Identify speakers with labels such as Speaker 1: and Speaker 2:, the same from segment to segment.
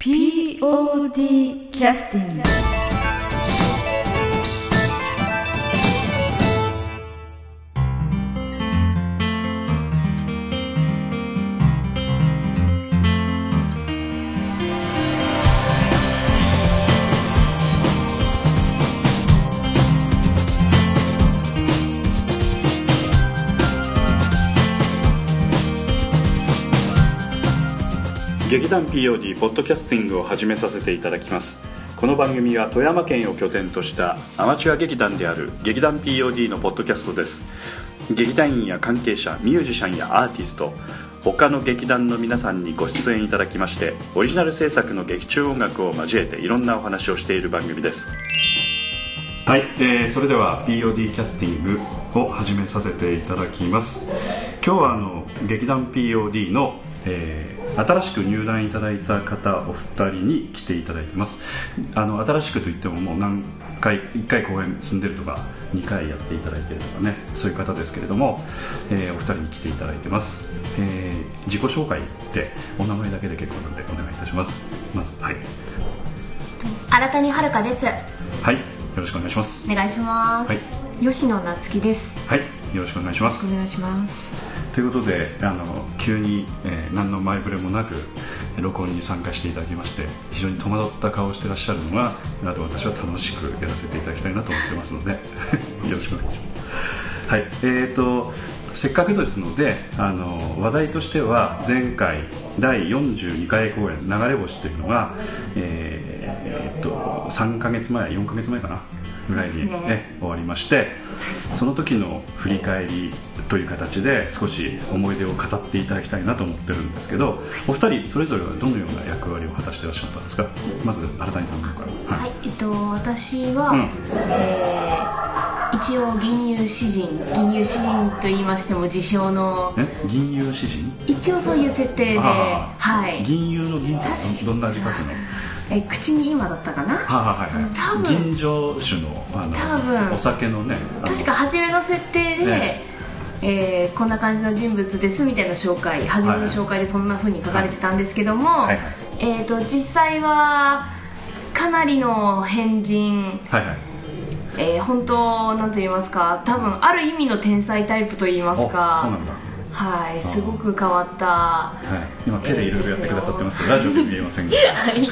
Speaker 1: POD キャスティング
Speaker 2: 劇団 POD ポッドキャスティングを始めさせていただきます。この番組は富山県を拠点としたアマチュア劇団である劇団 POD のポッドキャストです。劇団員や関係者ミュージシャンやアーティスト他の劇団の皆さんにご出演いただきましてオリジナル制作の劇中音楽を交えていろんなお話をしている番組です。はい、えーそれでは POD キャスティングを始めさせていただきます。今日はあの劇団 POD の、えー新しく入団いただいた方お二人に来ていただいてます。あの新しくといってももう何回1回公演住んでるとか2回やっていただいてるとかねそういう方ですけれども、えーお二人に来ていただいてます、えー自己紹介でお名前だけで結構なんでお願いいたします。まずはい。
Speaker 3: 新谷遥です。
Speaker 2: はい。よろしくお願いします。
Speaker 3: お願いします、
Speaker 2: はい。
Speaker 3: 吉野夏樹です。
Speaker 2: はい。よろしくお願いします。
Speaker 3: お願いします
Speaker 2: ということであの急に、えー何の前触れもなく録音に参加していただきまして非常に戸惑った顔をしてらっしゃるのがあと私は楽しくやらせていただきたいなと思ってますので よろしくお願いします。はいえー、とせっかくですのであの話題としては前回第42回公演「流れ星」というのが、えーえーと3ヶ月前4ヶ月前かなぐらいに、
Speaker 3: ね
Speaker 2: 終わりましてその時の振り返りという形で少し思い出を語っていただきたいなと思ってるんですけどお二人それぞれはどのような役割を果たしていらっしゃったんですか？まず新谷さんの方から。
Speaker 3: はい、えっと私は、
Speaker 2: うん。
Speaker 3: えー一応銀融詩人銀融詩人と言いましても自称の
Speaker 2: え？銀融詩人？
Speaker 3: 一応そういう設定で
Speaker 2: あ
Speaker 3: はい。
Speaker 2: 銀融の銀ってどどんな字書くの？
Speaker 3: え口に今だったかな？
Speaker 2: はあ、はいはい
Speaker 3: 多分。
Speaker 2: 銀醸酒のあの
Speaker 3: 多分。
Speaker 2: お酒のね
Speaker 3: 確か初めの設定で、
Speaker 2: ね
Speaker 3: えーこんな感じの人物ですみたいな紹介初めの紹介でそんな風に書かれてたんですけども、
Speaker 2: はいはい。
Speaker 3: えー、と実際はかなりの変人、
Speaker 2: はいはい。
Speaker 3: えー本当なんと言いますか多分ある意味の天才タイプと言います
Speaker 2: おそうな
Speaker 3: か
Speaker 2: んだ。
Speaker 3: はいすごく変わった。
Speaker 2: はい。今手でいろいろやってくださってますけどラジオで見えませんが。
Speaker 3: はい、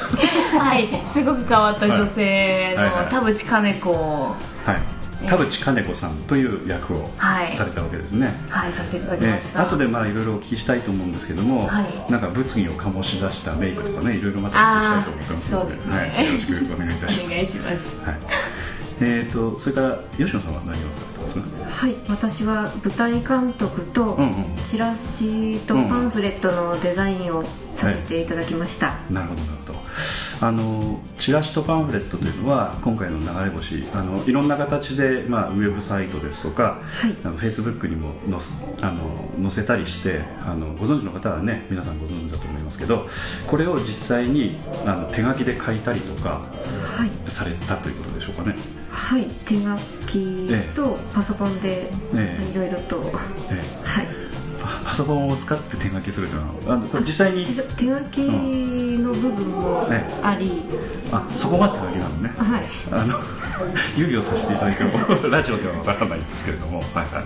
Speaker 3: はい、すごく変わった女性
Speaker 2: はい。はい。はい。
Speaker 3: の田淵金子。
Speaker 2: はい田淵金子さんという役を
Speaker 3: はい。
Speaker 2: されたわけですね、
Speaker 3: はいさせていただき
Speaker 2: ね
Speaker 3: ました、
Speaker 2: 後でまあいろいろお聞きしたいと思うんですけども、
Speaker 3: はい。
Speaker 2: なんか物議を醸し出したメイクとかねいろいろまたお聞きしたいと思ってますので
Speaker 3: ね
Speaker 2: はい、よろしくお願いいたします。
Speaker 3: お願いします。
Speaker 2: はい。えー、とそれから吉野さんは何をされてます？か
Speaker 4: はい、私は舞台監督と
Speaker 2: うんうん。
Speaker 4: チラシとパンフレットのデザインをさせていただきました、
Speaker 2: なるほどなるほどあのチラシとパンフレットというのは今回の流れ星あのいろんな形で、まあ、ウェブサイトですとか、
Speaker 4: はい。
Speaker 2: あのフェイスブックにも載せあの載せたりしてあのご存知の方はね皆さんご存知だと思いますけどこれを実際にあの手書きで書いたりとか
Speaker 4: はい。
Speaker 2: されたということでしょうかね、
Speaker 4: はい、手書きとパソコンで
Speaker 2: ええ。
Speaker 4: いろいろと、
Speaker 2: え
Speaker 4: はい。
Speaker 2: えパパソコンを使って手書きするというのはあのこれ実際に？
Speaker 4: 手手書きの部分も
Speaker 2: え。
Speaker 4: あり、
Speaker 2: あそこが手書きなのね。
Speaker 4: はい。
Speaker 2: あの 指をさせていただいてもラジオではわからないんですけれども、はいはい、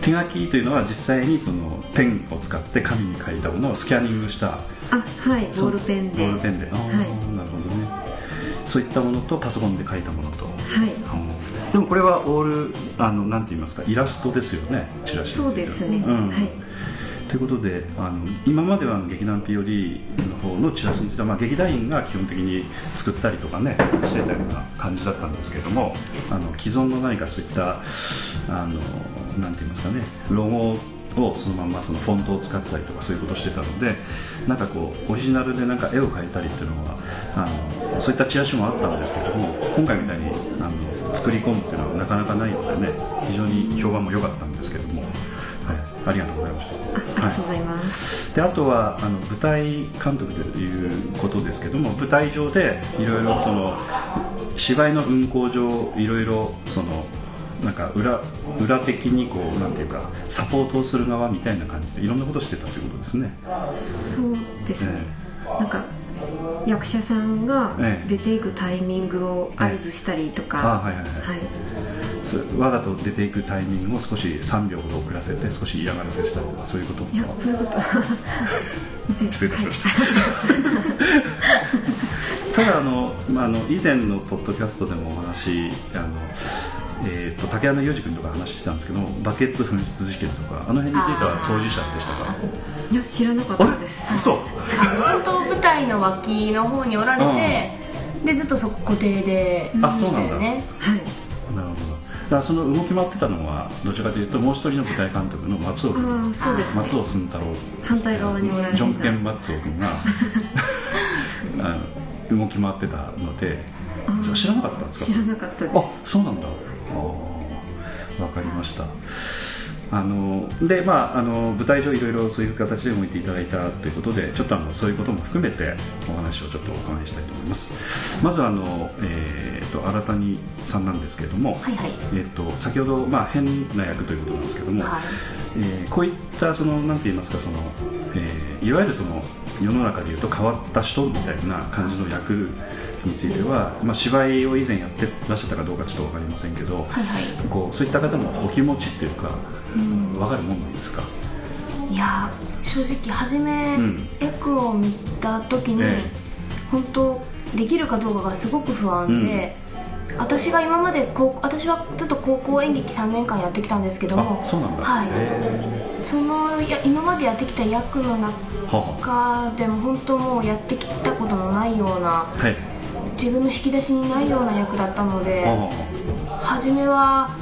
Speaker 2: 手書きというのは実際にそのペンを使って紙に書いたものをスキャニングした。
Speaker 4: あはい。ボールペンで。
Speaker 2: ボールペンで。
Speaker 4: はい。
Speaker 2: なるほどね。そういったものとパソコンで書いたものと、
Speaker 4: はい
Speaker 2: でもこれはオールあのなんて言いますかイラストですよねチラシ
Speaker 4: そうですね、
Speaker 2: うん。
Speaker 4: はい。
Speaker 2: ということであの今まではあの劇団 POD の方のチラシについては、まあ、劇団員が基本的に作ったりとかねしてたような感じだったんですけれどもあの既存の何かそういったあのなんて言いますかねロゴをそのままそのフォントを使ったりとかそういうことをしてたのでなんかこうオリジナルでなんか絵を描いたりっていうのはあのそういったチラシもあったんですけども今回みたいにあの作り込むっていうのはなかなかないのでね非常に評判も良かったんですけども、はい、ありがとうございました。
Speaker 4: あありがとうございます、
Speaker 2: であとはあの舞台監督ということですけども舞台上でいろいろその芝居の運行上いろいろそのなんか裏裏的にこうなんていうかサポートをする側みたいな感じでいろんなことをしてたということですね。
Speaker 4: そうですね、なんか役者さんが
Speaker 2: ええ。
Speaker 4: 出ていくタイミングを合図したりと
Speaker 2: あ
Speaker 4: か、
Speaker 2: はいはいはい、
Speaker 4: はい、
Speaker 2: そわざと出ていくタイミングを少し3秒ほど遅らせて少し嫌がらせしたりとかそういうこと
Speaker 4: いやそういうこと。
Speaker 2: 失礼いたしました、ただあの、まあ、あの以前のポッドキャストでもお話あの、えー、と竹穴裕二君とか話してたんですけどバケツ紛失事件とかあの辺については当事者でしたか？
Speaker 4: いや知らなかったです。
Speaker 2: そう
Speaker 3: 本当舞台の脇の方におられて、でずっとそこ固定で
Speaker 2: あそうなんだ。
Speaker 3: ね。
Speaker 4: はい。
Speaker 2: なるほど。だからその動き回ってたのはどちらかというともう一人の舞台監督の松尾君。
Speaker 4: ね。
Speaker 2: 松尾寸太郎。
Speaker 4: 反対側におられてた。
Speaker 2: ジョンケン松尾君が 動き回ってたので知らなかったんですか？
Speaker 4: 知らなかった
Speaker 2: あ
Speaker 4: です。
Speaker 2: そうなんだあーわかりました。あのでまああの舞台上いろいろそういう形で動いていただいたということでちょっとあのそういうことも含めてお話をちょっとお伺いしたいと思います。まずあの、えー、と新谷さんなんですけれども、
Speaker 3: はいはい。
Speaker 2: えー、と先ほど、まあ、変な役ということなんですけども、
Speaker 3: はい。
Speaker 2: えーこういったそのなんて言いますかその、えーいわゆるその世の中でいうと変わった人みたいな感じの役については、まあ、芝居を以前やってらっしゃったかどうかちょっと分かりませんけど、
Speaker 3: はいはい。
Speaker 2: こうそういった方のお気持ちっていうか、分かるもんなんですか？
Speaker 3: いや正直初め、
Speaker 2: うん。
Speaker 3: 役を見た時に、
Speaker 2: え
Speaker 3: 本当できるかどうかがすごく不安で、私が今まで高私はずっと高校演劇3年間やってきたんですけども
Speaker 2: あそうなんだ。
Speaker 3: はい。
Speaker 2: へ
Speaker 3: そのや今までやってきた役の中でも本当もうやってきたことのないような
Speaker 2: あはい
Speaker 3: 自分の引き出しにないような役だったので
Speaker 2: は
Speaker 3: 初めは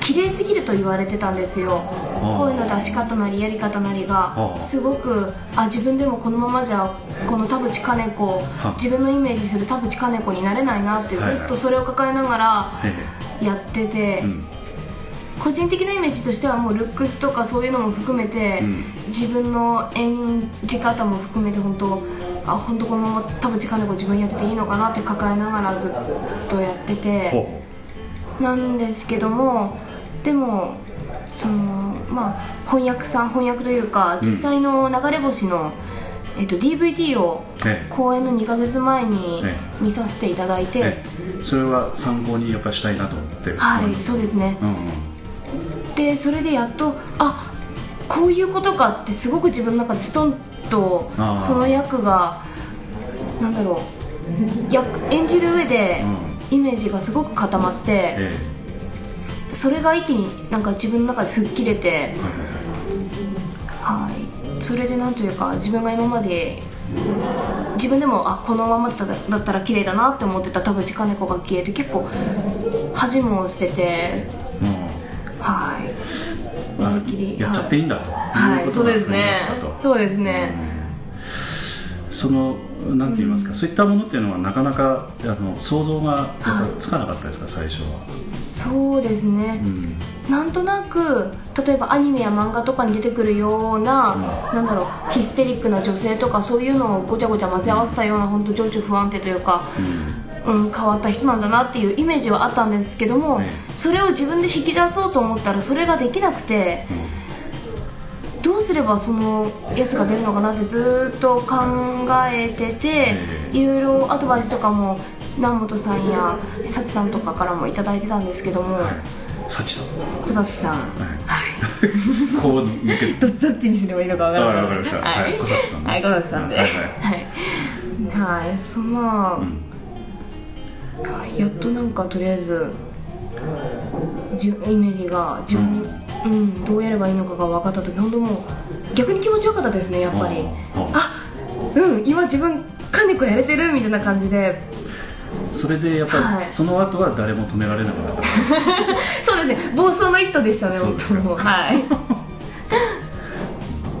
Speaker 3: 綺麗すぎると言われてたんですよ。
Speaker 2: あ
Speaker 3: 声の出し方なりやり方なり
Speaker 2: あ
Speaker 3: がすごくあ自分でもこのままじゃこの田淵金子
Speaker 2: は
Speaker 3: 自分のイメージする田淵金子になれないなってずっとそれを抱えながらやってて
Speaker 2: えうん
Speaker 3: 個人的なイメージとしてはもうルックスとかそういうのも含めて
Speaker 2: うん。
Speaker 3: 自分の演じ方も含めて本当あ本当このまま田淵金子自分やってていいのかなって抱えながらずっとやってて。
Speaker 2: ほ
Speaker 3: なんですけどもでもそのまあ翻訳さん翻訳というか実際の流れ星の、えっと、DVD を公演の2ヶ月前に
Speaker 2: え。
Speaker 3: 見させていただいて、
Speaker 2: ええ。それは参考にやっぱしたいなと思って。
Speaker 3: はいそうですね。
Speaker 2: うんうん
Speaker 3: でそれでやっとあこういうことかってすごく自分の中でストンとその役がなんだろう役演じる上で
Speaker 2: う
Speaker 3: イメージがすごく固まって、
Speaker 2: え
Speaker 3: それが一気になんか自分の中で吹っ切れて
Speaker 2: えはい
Speaker 3: はい。それでなんというか自分が今まで自分でもあこのままだったら綺麗だなって思ってた田淵金子が消えて結構恥も捨てて
Speaker 2: うん
Speaker 3: はい。
Speaker 2: あ
Speaker 3: 思いっきり
Speaker 2: やっちゃっていいんだと、
Speaker 3: はい。そう
Speaker 2: ことが
Speaker 3: ですね。そうですね。
Speaker 2: そのなんて言いますか、そういったものっていうのはなかなかあの想像がつかなかったですか、最初は、
Speaker 3: そうですね。
Speaker 2: う、ん、
Speaker 3: なんとなく例えばアニメや漫画とかに出てくるような、なんだろうヒステリックな女性とかそういうのをごちゃごちゃ混ぜ合わせたような本当情緒不安定というか、うん、変わった人なんだなっていうイメージはあったんですけども、
Speaker 2: え
Speaker 3: それを自分で引き出そうと思ったらそれができなくて、どうすればそのやつが出るのかなってずっと考えてて、
Speaker 2: え
Speaker 3: いろいろアドバイスとかも南本さんや幸さんとかからもいただいてたんですけども、
Speaker 2: はい。幸さん、
Speaker 3: 小崎さん、
Speaker 2: はい、こう抜けて。
Speaker 3: どどっちにすればいいのかわからない。
Speaker 2: はい小崎さんね。
Speaker 3: はい小崎さんで。
Speaker 2: は
Speaker 3: はい。い
Speaker 2: はい。
Speaker 3: はい、そまあ、
Speaker 2: うん
Speaker 3: やっとなんかとりあえずじイメージが自分に、うんどうやればいいのかが分かった時本当もう逆に気持ちよかったですねやっぱり。
Speaker 2: あ
Speaker 3: あうん今自分金子やれてるみたいな感じで。
Speaker 2: それでやっぱり、
Speaker 3: はい
Speaker 2: その後は誰も止められなくなった。
Speaker 3: そうですね。暴走の一途でしたね本当はい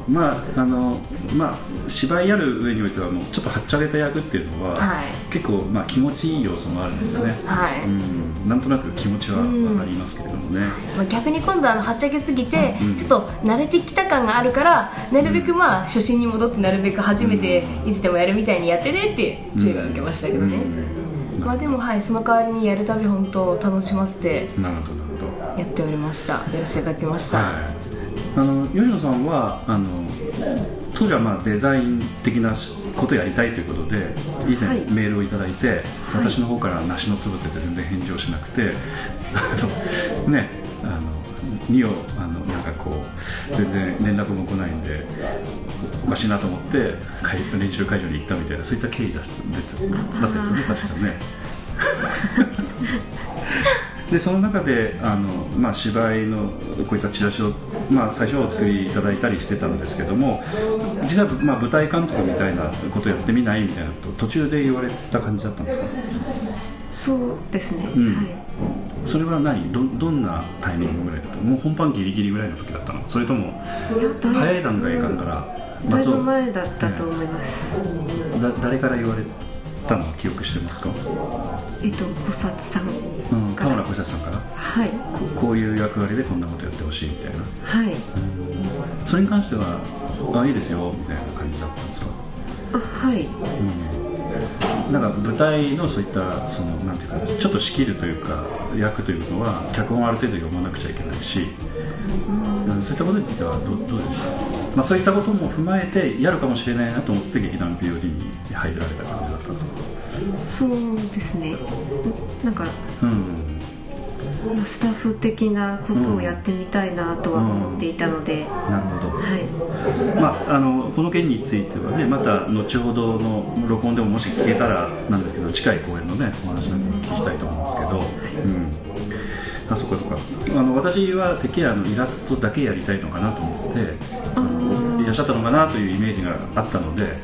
Speaker 2: まああのまあ芝居やる上においてはもうちょっとはっちゃけた役っていうのは、
Speaker 3: はい。
Speaker 2: 結構まあ気持ちいい要素もあるんですよね、
Speaker 3: はい。
Speaker 2: うん、なんとなく気持ちは分かりますけれどもね、
Speaker 3: まあ、逆に今度あのはっちゃけすぎて、
Speaker 2: うん
Speaker 3: ちょっと慣れてきた感があるからなるべくまあ初心に戻ってなるべく初めていつでもやるみたいにやってねって注意は受けましたけどね、
Speaker 2: うん。
Speaker 3: まあでもはいその代わりにやるたび本当楽しませてやっておりました。やらせていただきました、
Speaker 2: はい、あの吉野さんはあの当時はまあデザイン的なしことやりたいということで以前
Speaker 4: はい。
Speaker 2: メールをいただいて、私の方から梨の粒ってて全然返事をしなくて あのねあのミオあのなんかこう全然連絡も来ないんでおかしいなと思って会練習会場に行ったみたいなそういった経緯だっただったですよね確かね でその中であの、まあ、芝居のこういったチラシを、まあ、最初はお作りいただいたりしてたんですけども実は、まあ、舞台監督みたいなことやってみないみたいなこと途中で言われた感じだったんですか？
Speaker 4: そうですね、
Speaker 2: うん。
Speaker 4: はい。
Speaker 2: それは何？どどんなタイミングぐらいだった？のもう本番ギリギリぐらいの時だったの？それとも早い段階から
Speaker 4: だいぶ前だったと思います、
Speaker 2: だ誰から言われたのを記憶してますか、
Speaker 4: えっと小札さん
Speaker 2: うん、田村小久さんから？
Speaker 4: はい。
Speaker 2: ここういう役割でこんなことやってほしいみたい。な
Speaker 4: はい
Speaker 2: それに関してはあいいですよみたいな感じだったんですか？
Speaker 4: あはい。
Speaker 2: うん、なんか舞台のそういったそのなんていうかちょっと仕切るというか役というのは脚本をある程度読まなくちゃいけないし、うん、そういったことについてはどどうですか、まあ、そういったことも踏まえてやるかもしれないなと思って劇団 POD に入られた感じだったんですか
Speaker 4: そうですね。なんか
Speaker 2: うん。
Speaker 4: まあスタッフ的なことをやってみたいなとは思っていたので、
Speaker 2: なるほど、
Speaker 4: はい。
Speaker 2: まあ、あのこの件についてはねまた後ほどの録音でももし聞けたらなんですけど近い公演のねお話なんかお聞きしたいと思うんですけど、うん、あそっかそっか。あの私はてっきりあのイラストだけやりたいのかなと思ってあのいらっしゃったのかなというイメージがあったので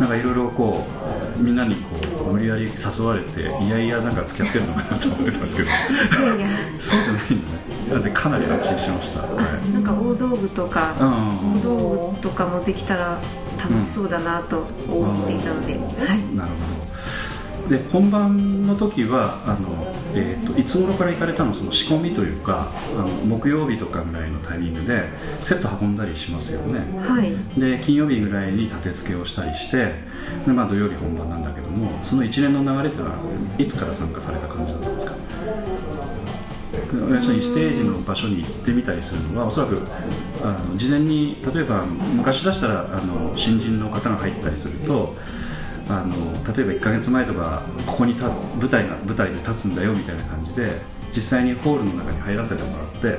Speaker 2: なんかいろいろこうみんなにこう無理やり誘われていやいやなんか付き合ってるのかなと思ってたんですけど。
Speaker 4: いやいや。
Speaker 2: そうじゃないんだね。なんでかなり安心しました、はい。
Speaker 4: なんか大道具とか、
Speaker 2: うん。
Speaker 4: 大道具とかもできたら楽しそうだなと思っていたので、はい。
Speaker 2: なるほどで本番の時はあの、えー、といつ頃から行かれたの？その仕込みというかあの木曜日とかぐらいのタイミングでセット運んだりしますよね。
Speaker 4: はい。
Speaker 2: で金曜日ぐらいに立て付けをしたりしてで、まあ、土曜日本番なんだけどもその一連の流れっていうのはいつから参加された感じだったんですか？要するにステージの場所に行ってみたりするのはおそらくあの事前に例えば昔出したらあの新人の方が入ったりするとあの例えば1ヶ月前とかここに立舞台が舞台で立つんだよみたいな感じで実際にホールの中に入らせてもらって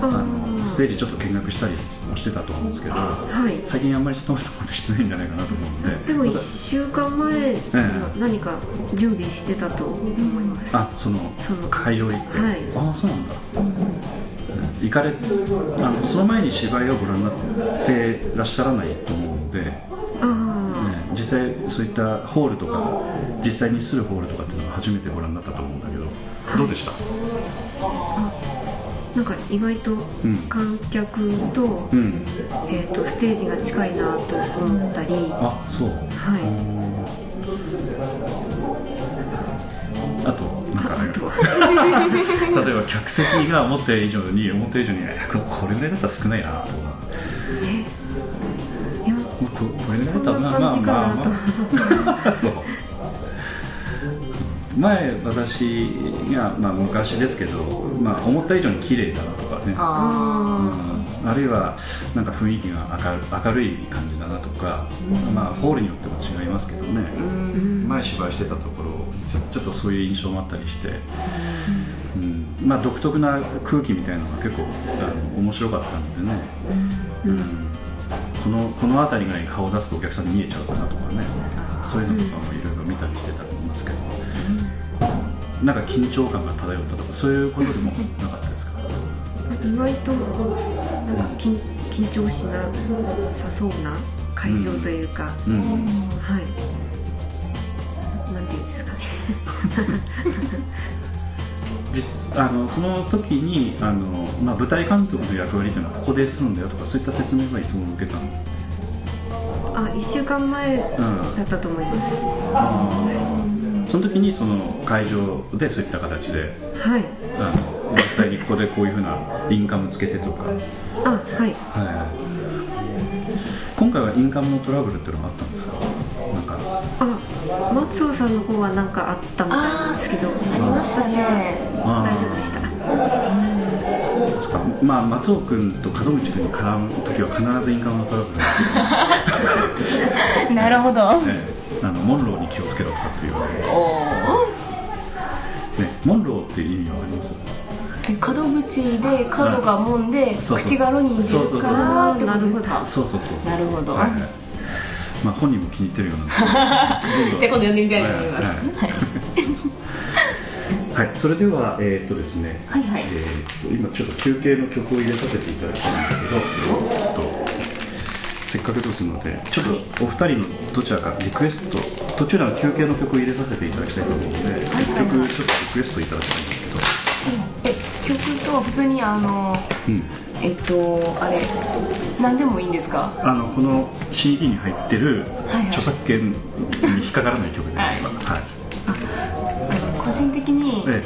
Speaker 2: あのステージちょっと見学したりもしてたと思うんですけど
Speaker 4: はい。
Speaker 2: 最近あんまりそんなことしてないんじゃないかなと思うんで。
Speaker 4: でも1週間前何か準備してたと思います、
Speaker 2: あその
Speaker 4: その。
Speaker 2: 会場行って、
Speaker 4: はい。
Speaker 2: ああそうなんだ、行かれあのその前に芝居をご覧になってらっしゃらないと思うんで、ね、
Speaker 4: あ
Speaker 2: 実際そういったホールとか実際にするホールとかっていうのは初めてご覧になったと思うんだけどどうでした？
Speaker 4: あなんか意外と
Speaker 2: うん
Speaker 4: 観客と,、
Speaker 2: うん。
Speaker 4: えー、とステージが近いなと思ったり。
Speaker 2: あそう。
Speaker 4: はい。
Speaker 2: あとなんか 例えば客席が思った以上に思った以上にえここれぐらいだったら少ないなとここれぐらいだった
Speaker 4: な感じかな。と
Speaker 2: まあそう。前私が、まあ、昔ですけど、まあ、思った以上に綺麗だなとかね。
Speaker 3: あ
Speaker 2: うん。あるいはなんか雰囲気が明る明るい感じだなとか、まあ、ホールによっても違いますけどね、前芝居してたところちょちょっとそういう印象もあったりして、うん。まあ、独特な空気みたいなのが結構あの面白かったのでね、うんこのこの辺りぐらいに顔を出すとお客さんに見えちゃうかなとかね。そういうのとかもいろいろ見たりしてたと思いますけど、なんか緊張感が漂ったとかそういうことでもなかったですか？
Speaker 4: 意外となんか緊緊張しなさそうな会場というか、
Speaker 2: うん。
Speaker 4: はい。なんていうんですかね
Speaker 2: 実あのその時にあの、まあ、舞台監督の役割というのはここでするんだよとかそういった説明はいつも受けたの？
Speaker 4: あ1週間前だったと思います、
Speaker 2: あー。その時にその会場でそういった形で
Speaker 4: はい。
Speaker 2: あの実際にここでこういうふうなインカムつけてとか、
Speaker 4: あはい。
Speaker 2: はい、今回はインカムのトラブルっていうのがあったんですか？なんか。
Speaker 4: あ松尾さんの方は何かあったみたいなんですけど。
Speaker 3: ありましたね
Speaker 4: 大丈夫でした。
Speaker 2: まあ松尾君と門口君に絡む時は必ずインカムのトラブルが
Speaker 3: なるほど。
Speaker 2: ね、あのモンローに気をつけろとかっていう。ね、モンローって意味はあります？
Speaker 3: え門口で角がもんで口がロに出るからってことですか？
Speaker 2: そうそうそう。そう
Speaker 3: なるほど
Speaker 2: はいはい。まあ本人も気に入ってるようなんですけど。
Speaker 3: じゃあ今度読んでみたいと思います。
Speaker 2: はいはい、それではえーっとですね
Speaker 3: はいはい。
Speaker 2: えーっと今ちょっと休憩の曲を入れさせていただきたいんですけど、えーっとせっかくですのでちょっとお二人のどちらかリクエスト途中での休憩の曲を入れさせていただきたいと思うので、
Speaker 3: はい
Speaker 2: 一曲ちょっとリクエストいただきたいんです
Speaker 3: え曲とは普通にあの
Speaker 2: けど、うん、
Speaker 3: えっとあれ何でもいいんですか？
Speaker 2: あのこの CD に入ってる
Speaker 3: はいはい。
Speaker 2: 著作権に引っかからない曲であれば、はい。
Speaker 3: あの個人的に
Speaker 2: え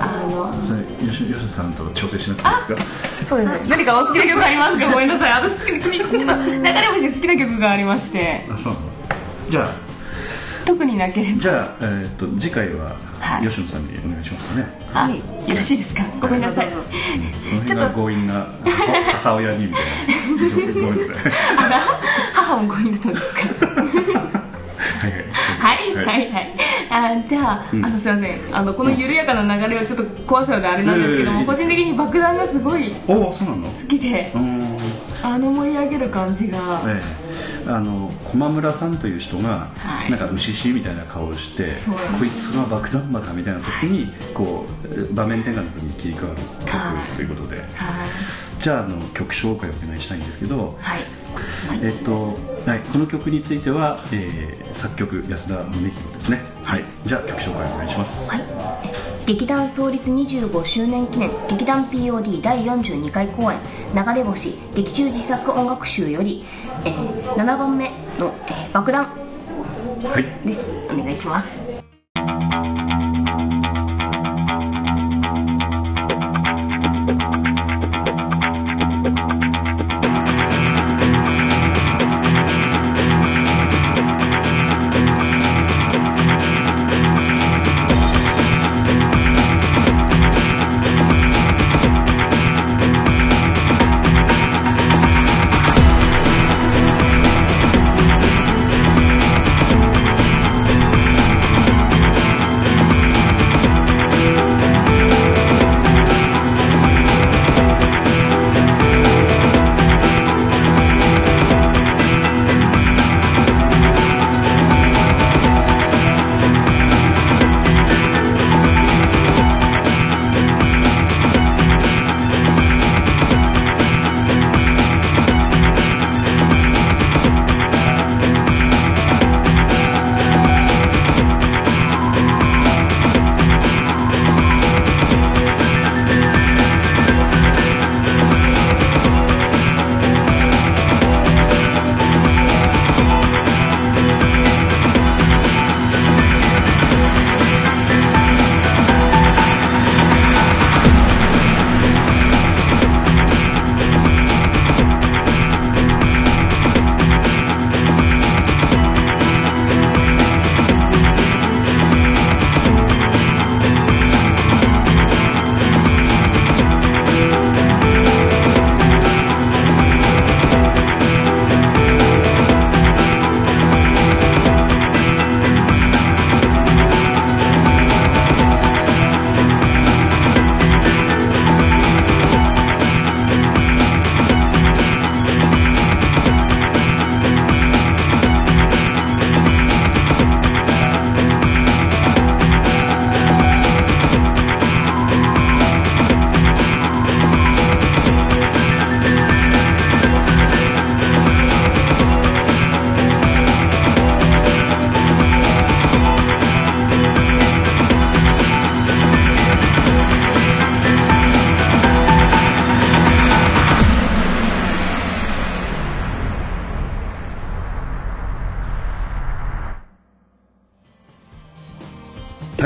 Speaker 3: あの
Speaker 2: え、それ吉吉野さんと調整しなくていいですか？
Speaker 3: そうですね。何かお好きな曲ありますか？ごめんなさい。私好きなちょっと流れ星好きな曲がありまして。
Speaker 2: あそう。なのじゃあ
Speaker 3: 特になければ
Speaker 2: じゃあ、えー、と次回は
Speaker 3: はい。
Speaker 2: 吉野さんにお願いしますかね、
Speaker 3: あよろしいですか？ごめんなさい。
Speaker 2: この辺が強引なは 母親にみたいな。ごめんなさい。
Speaker 3: 母も強引だったんですか？
Speaker 2: はいはい。
Speaker 3: はいはい。はいあじゃあ,、
Speaker 2: ん
Speaker 3: あのすいません。あのこの緩やかな流れはちょっと怖さようであれなんですけども、個人的に爆弾がすごい好きであの盛り上げる感じが、
Speaker 2: ええ、あの駒村さんという人が、
Speaker 3: はい。
Speaker 2: なんか牛しみたいな顔をしてこいつが爆弾魔だみたいな時にこう場面転換の時に切り替わる
Speaker 3: はい。
Speaker 2: 曲ということで、
Speaker 3: はい
Speaker 2: じゃああの曲紹介をお願いしたいんですけど、
Speaker 3: はい。
Speaker 2: えっとはい、この曲については、えー作曲安田宗弘ですね。はい。じゃあ曲紹介お願いします、
Speaker 3: はい、え劇団創立25周年記念劇団 POD 第42回公演「流れ星劇中自作音楽集」より、えー7番目の、えー爆弾
Speaker 2: はい。
Speaker 3: です。お願いします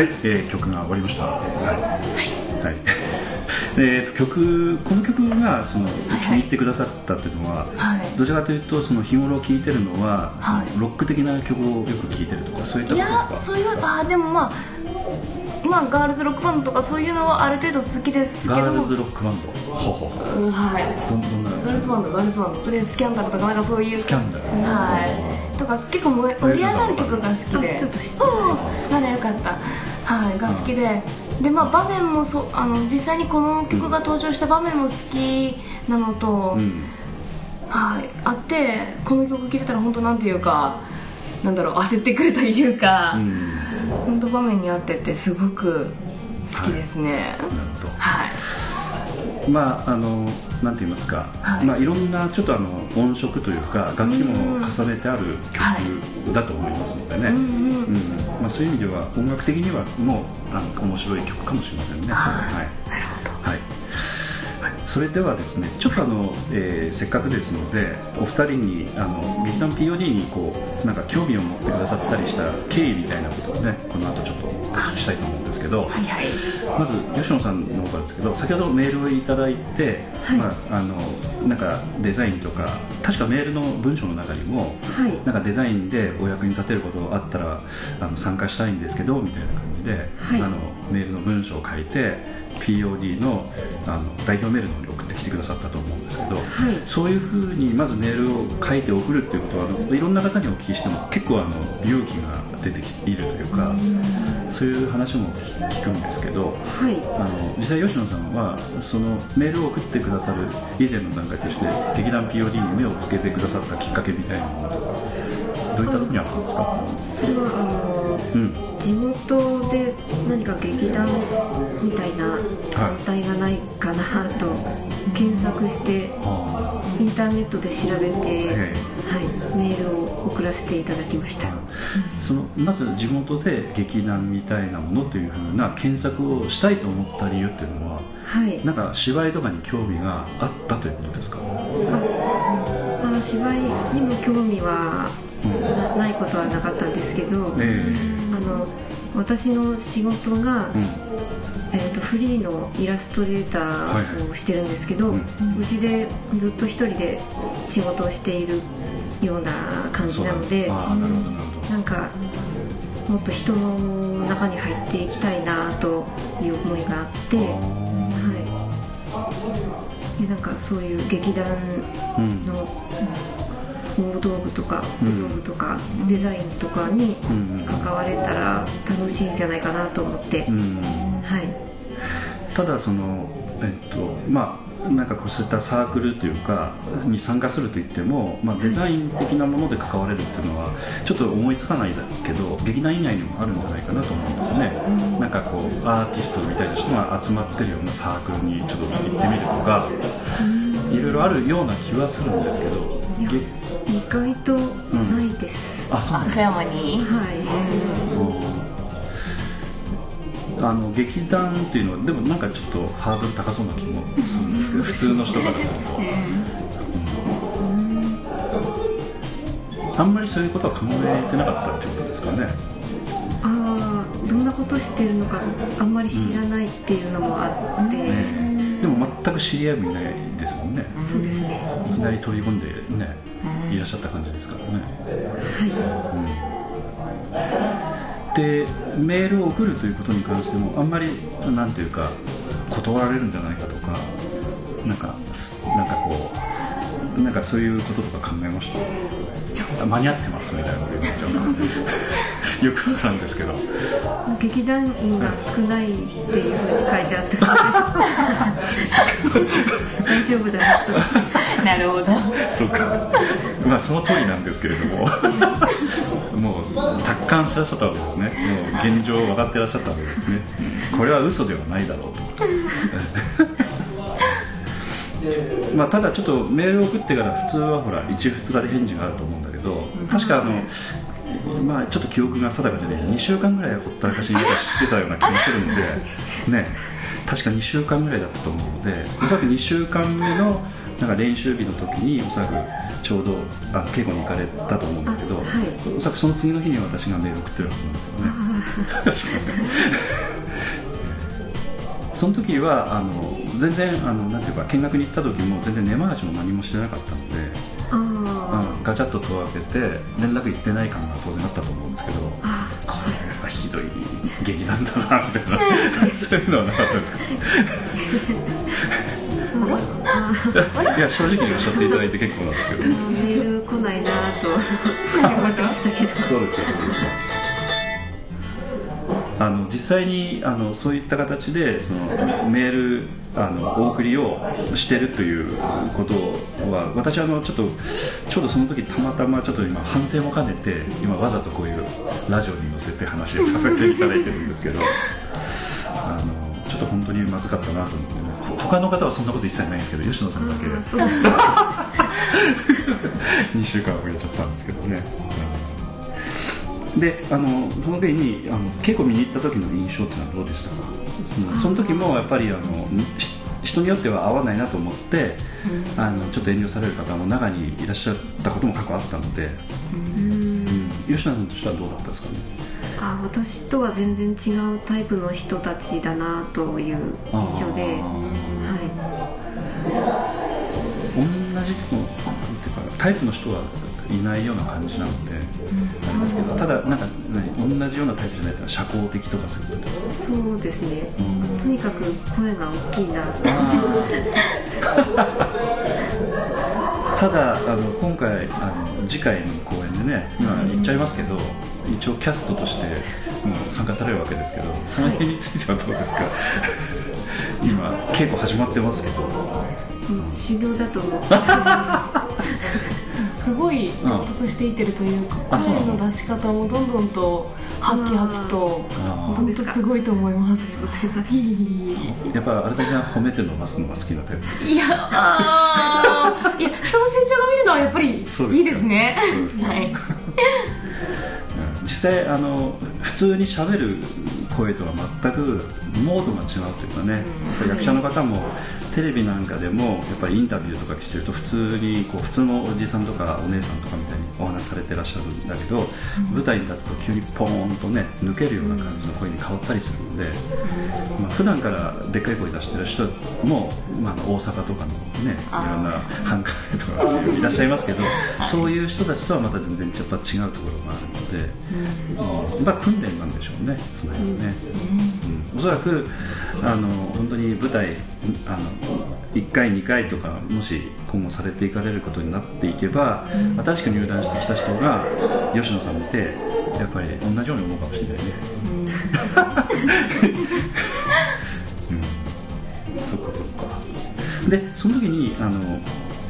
Speaker 2: はい、えー曲が終わりました。はい。はい。えーと曲この曲がその気に入ってくださったっていうのは、
Speaker 3: はい。
Speaker 2: どちらかというとその日頃聴いてるのは、
Speaker 3: はい。
Speaker 2: そのロック的な曲をよく聴いてるとかそういった
Speaker 3: い
Speaker 2: こととか
Speaker 3: やそういうあーでもまあまあガールズロックバンドとかそういうのはある程度好きですけども。
Speaker 2: ガールズロックバンド。ほうほうほ
Speaker 3: う。んはい。
Speaker 2: どんな
Speaker 3: ガールズバンドガールズバンド。とりあえずスキャンダルとかなんかそういう。
Speaker 2: スキャンダル。
Speaker 3: はいとか結構盛り上がる曲が好きで。
Speaker 4: あちょっと知ってます
Speaker 3: うんならよかった。はいが好きで。でまあ場面もそうあの実際にこの曲が登場した場面も好きなのと、
Speaker 2: うん。
Speaker 3: はい。あってこの曲聴いてたら本当なんていうかなんだろう焦ってくるというか、
Speaker 2: うん。
Speaker 3: 本当場面に合っててすごく好きですね。
Speaker 2: なるほど。
Speaker 3: はい
Speaker 2: まああのなんて言いますか、
Speaker 3: はい。
Speaker 2: いまあ、いろんなちょっとあの音色というか楽器も重ねてある曲だと思いますのでね、
Speaker 3: うんうん。
Speaker 2: うん。まあ、そういう意味では音楽的にはもうあの面白い曲かもしれませんね。
Speaker 3: はい
Speaker 2: はい。
Speaker 3: なるほど。
Speaker 2: はい、はいそれではですねちょっとあの、えーせっかくですのでお二人にあの劇団 POD にこうなんか興味を持ってくださったりした経緯みたいなことをねこの後ちょっとお聞きしたいと思うんですけど、
Speaker 3: はいはい。
Speaker 2: まず吉野さんの方からですけど先ほどメールをいただいて、
Speaker 4: はい。
Speaker 2: まあ、あのなんかデザインとか確かメールの文章の中にも
Speaker 4: はい。
Speaker 2: なんかデザインでお役に立てることあったらあの参加したいんですけどみたいな感じで、
Speaker 4: はい。
Speaker 2: あのメールの文章を書いて POD のあの代表メールの方に送ってきてくださったと思うんですけど、
Speaker 4: はい
Speaker 2: そういうふうにまずメールを書いて送るっていうことはあのいろんな方にお聞きしても結構あの勇気が出てきているというかそういう話も聞聞くんですけど。
Speaker 4: はい
Speaker 2: あの実際吉野さんはそのメールを送ってくださる以前の段階として劇団 POD に目をつけてくださったきっかけみたいなものとかどういったところにあったんですか、
Speaker 4: それはあの
Speaker 2: うん、
Speaker 4: 地元で何か劇団みたいな団体がないかなと検索して
Speaker 2: は
Speaker 4: インターネットで調べて、
Speaker 2: え
Speaker 4: はい、メールを送らせていただきました。
Speaker 2: あそのまず地元で劇団みたいなものというふうな検索をしたいと思った理由っていうのは
Speaker 4: はい。
Speaker 2: なんか芝居とかに興味があったということですか、
Speaker 4: あの芝居にも興味は
Speaker 2: うん
Speaker 4: なないことはなかったんですけど、
Speaker 2: え
Speaker 4: あの私の仕事が、
Speaker 2: えうん。
Speaker 4: えー、とフリーのイラストレーターをしてるんですけど、
Speaker 2: はい。う
Speaker 4: ちでずっと一人で仕事をしているような感じなので
Speaker 2: な
Speaker 4: んかもっと人の中に入っていきたいなという思いがあって、はい、でなんかそういう劇団
Speaker 2: うん
Speaker 4: の大道具とか
Speaker 2: うん
Speaker 4: 小道具とかデザインとかに
Speaker 2: うんうん。
Speaker 4: 関われたら楽しいんじゃないかなと思って、
Speaker 2: うん。
Speaker 4: はい。
Speaker 2: ただそのえっとまあなんかこうそういったサークルというかに参加するといっても、まあ、デザイン的なもので関われるっていうのはちょっと思いつかないだけど劇団以外にもあるんじゃないかなと思うんですね、なんかこうアーティストみたいな人が集まってるようなサークルにちょっと行ってみるとかいろいろあるような気はするんですけど
Speaker 4: 意外とないです、
Speaker 2: あそうなんです
Speaker 3: あ富山に？
Speaker 4: はい。
Speaker 2: あの劇団っていうのはでもなんかちょっとハードル高そうな気もするんですけど普通の人からすると、あんまりそういうことは考えてなかったってことですかね。
Speaker 4: ああどんなことしてるのかあんまり知らないっていうのもあって、
Speaker 2: ねでも全く知り合いもいないですもんね。
Speaker 4: そうですね。
Speaker 2: いきなり飛び込んでねいらっしゃった感じですからね。
Speaker 4: は
Speaker 2: でメールを送るということに関してもあんまりなんていうか断られるんじゃないかとかなんかすなんかこうなんかそういうこととか考えました？あ間に合ってますみたいなこと言われちゃうとよくわからんですけど。
Speaker 4: い劇団員が少ないっていうふうに書いてあったので。大丈夫だなと。
Speaker 3: なるほど。
Speaker 2: そうか。まあその通りなんですけれども。もう達観してらっしゃったわけですね。もう現状分かってらっしゃったわけですね、うんこれは嘘ではないだろうとまあただちょっとメールを送ってから普通はほら1、2日で返事があると思うんだけど確かあのまあちょっと記憶が定かじゃない2週間ぐらいほったらかしにしてたような気がするんでね。確か2週間ぐらいだったと思うのでおそらく2週間目のなんか練習日の時におそらくちょうどあ稽古に行かれたと思うんだけど、
Speaker 4: あはい。
Speaker 2: おそらくその次の日に私がメールを送ってるはずなんですよね。確かに。その時はあの全然あのなんていうか見学に行った時も全然根回しも何もしてなかったので
Speaker 4: あ
Speaker 2: あのガチャッと戸を開けて連絡行ってない感が当然あったと思うんですけど
Speaker 4: あ
Speaker 2: これはひどい劇団だなみたいな。そういうのはなかったですか？
Speaker 4: あ
Speaker 2: いや正直におっしゃっていただいて結構なんですけど。
Speaker 4: メール来ないなと思ってましたけど。
Speaker 2: そうですよそうですよあの実際にあのそういった形でそのメールあのお送りをしてるということは私はあのちょっとちょうどその時たまたまちょっと今反省も兼ねて今わざとこういうラジオに載せて話をさせていただいてるんですけどあのちょっと本当にまずかったなと思ってね。ほ他の方はそんなこと一切ないんですけど吉野さんだけ。
Speaker 4: あそう
Speaker 2: 2 週間遅れちゃったんですけどね、であのその時にあの稽古見に行った時の印象っていうのはどうでしたか？そのその時もやっぱりあのし人によっては合わないなと思って、あのちょっと遠慮される方も中にいらっしゃったことも過去あったので、
Speaker 4: うん。
Speaker 2: うん、吉野さんとしてはどうだったですかね？
Speaker 4: あ私とは全然違うタイプの人たちだなという印象で、は
Speaker 2: 同じでもなんていうかタイプの人はいないような感じなので、ありますけどただなんか何同じようなタイプじゃないと社交的とかそういうことですか？
Speaker 4: い、そうですね、
Speaker 2: うん
Speaker 4: とにかく声が大きいな。
Speaker 2: ただあの今回あの次回の公演でね今言っちゃいますけど、一応キャストとしてもう参加されるわけですけどその辺についてはどうですか？今稽古始まってますけど。
Speaker 4: うん修行だと思ってます
Speaker 3: ごい上達していってるというか、
Speaker 2: うなの？
Speaker 3: 声の出し方もどんどんとハッキハキと本当すごいと思います。
Speaker 2: やっぱあれだけ褒めて伸ばすのが好きなタイプです
Speaker 3: えいやあー。いや人の成長が見るのはやっぱりいいですね。
Speaker 2: そうですか
Speaker 3: はい。
Speaker 2: うん。実際あの普通にしゃべる声とは全くモードが違うというかね、やっぱり役者の方もテレビなんかでもやっぱりインタビューとかしてると普通にこう普通のおじさんとかお姉さんとかみたいにお話しされてらっしゃるんだけど、舞台に立つと急にポーンとね抜けるような感じの声に変わったりするので、まあ普段からでっかい声出してる人も、まあ、大阪とかのねいろんな繁華街とかいらっしゃいますけど、そういう人たちとはまた全然やっぱ違うところがあるので、うん。まあ訓練なんでしょうねその辺はね、うん。おそらくあの本当に舞台あの1回2回とかもし今後されていかれることになっていけば、新しく入団してきた人が吉野さん見てやっぱり同じように思うかもしれないね、うん、そっかそっか。でその時にあの、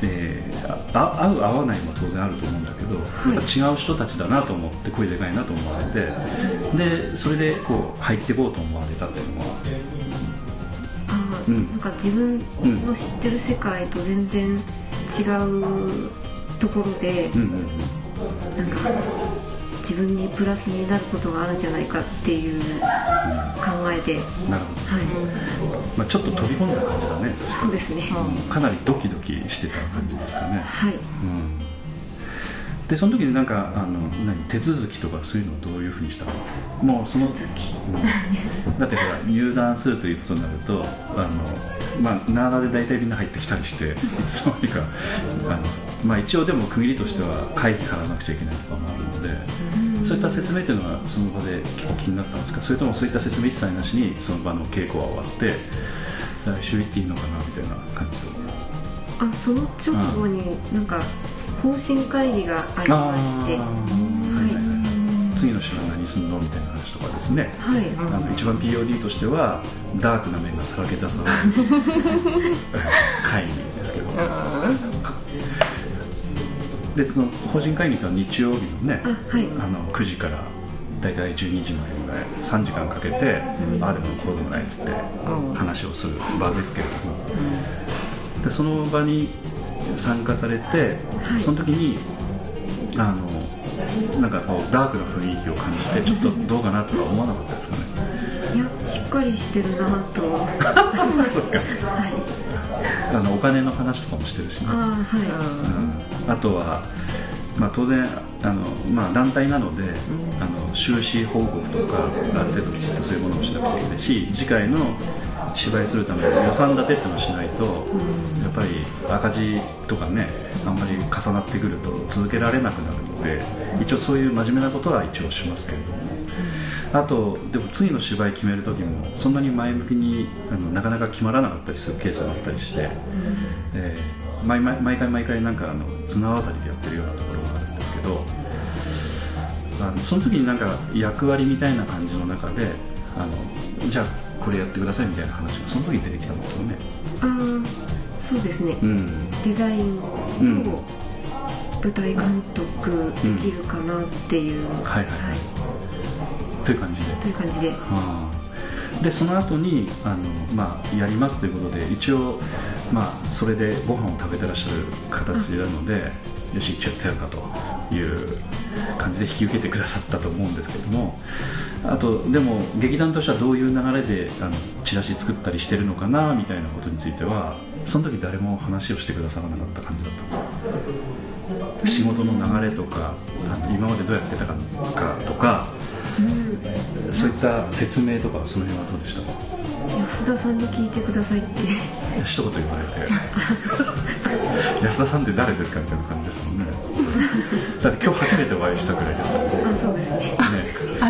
Speaker 2: えーあ合う合わないも当然あると思うんだけど、やっぱ違う人たちだなと思って声でかいなと思われてでそれでこう入っていこうと思われたっていうのはうん。
Speaker 4: なんか自分の知ってる世界と全然違うところで、
Speaker 2: うんうんうん。
Speaker 4: なんか自分にプラスになることがあるんじゃないかっていう考えで、
Speaker 2: なるほど、
Speaker 4: はい、
Speaker 2: まあ、ちょっと飛び込んだ感じだね、
Speaker 4: そうですね、
Speaker 2: うん。かなりドキドキしてた感じですかね、
Speaker 4: はい。
Speaker 2: うん、でその時になんかあの何手続きとかそういうのをどういうふうにしたの？もうその、うんだってほら入団するということになるとあの、まあ、なあなあで大体みんな入ってきたりして いつの間にかあの、まあ、一応でも区切りとしては会費払わなくちゃいけないとかもあるので、そういった説明というのはその場で結構気になったんですか？それともそういった説明一切なしにその場の稽古は終わって来週行っていいのかなみたいな感じと
Speaker 4: あその直後になんか方針会議がありまして
Speaker 2: 次の週は何すんの？みたいな話とかですね。
Speaker 4: はい、
Speaker 2: あの一番 POD としてはダークな面がさらけ出される会議ですけど。でその法人会議とは日曜日のね
Speaker 4: あはい。
Speaker 2: あの9時から大体12時までぐらい3時間かけて、ああでもこうでもないっつって話をする場ですけれども、でその場に参加されて、
Speaker 4: はい。
Speaker 2: その時にあのなんかこうダークな雰囲気を感じてちょっとどうかなとか思わなかったですかね。
Speaker 4: いやしっかりしてるなと。は
Speaker 2: そうですか。
Speaker 4: い。
Speaker 2: あのお金の話とかもしてるしね
Speaker 4: ああはい、
Speaker 2: うん。あとは、まあ、当然あの、まあ、団体なので、あの収支報告とかある程度きちっとそういうものをしなくちゃいけないし次回の芝居するための予算立てってのをしないと、やっぱり赤字とかねあんまり重なってくると続けられなくなるので一応そういう真面目なことは一応しますけれども。あとでも次の芝居決める時もそんなに前向きにあのなかなか決まらなかったりするケースもあったりして、えー毎毎毎回毎回なんかあの綱渡りでやってるようなところがあるんですけどあのその時になんか役割みたいな感じの中であのじゃあこれやってくださいみたいな話がその時に出てきたんですよね。
Speaker 4: ああそうですね、
Speaker 2: うん。
Speaker 4: デザインと
Speaker 2: うん。
Speaker 4: 舞台監督できるかなっていう、
Speaker 2: はいはい。はい。という感じで。
Speaker 4: という感じで。
Speaker 2: はあ。でその後にあの、まあ、やりますということで一応、まあ、それでご飯を食べてらっしゃる形なのでよし一応やってやるかという感じで引き受けてくださったと思うんですけどもあとでも劇団としてはどういう流れであのチラシ作ったりしてるのかなみたいなことについてはその時誰も話をしてくださらなかった感じだったんですか仕事の流れとかあの今までどうやってたかとかそういった説明とかその辺はどうでしたか？
Speaker 4: 安田さんに聞いてくださいって。
Speaker 2: 一言言われて。安田さんって誰ですかみたいな感じですもんね。だって今日初めてお会いしたぐらいですからね。
Speaker 4: あそうですね。
Speaker 2: ね。
Speaker 3: あら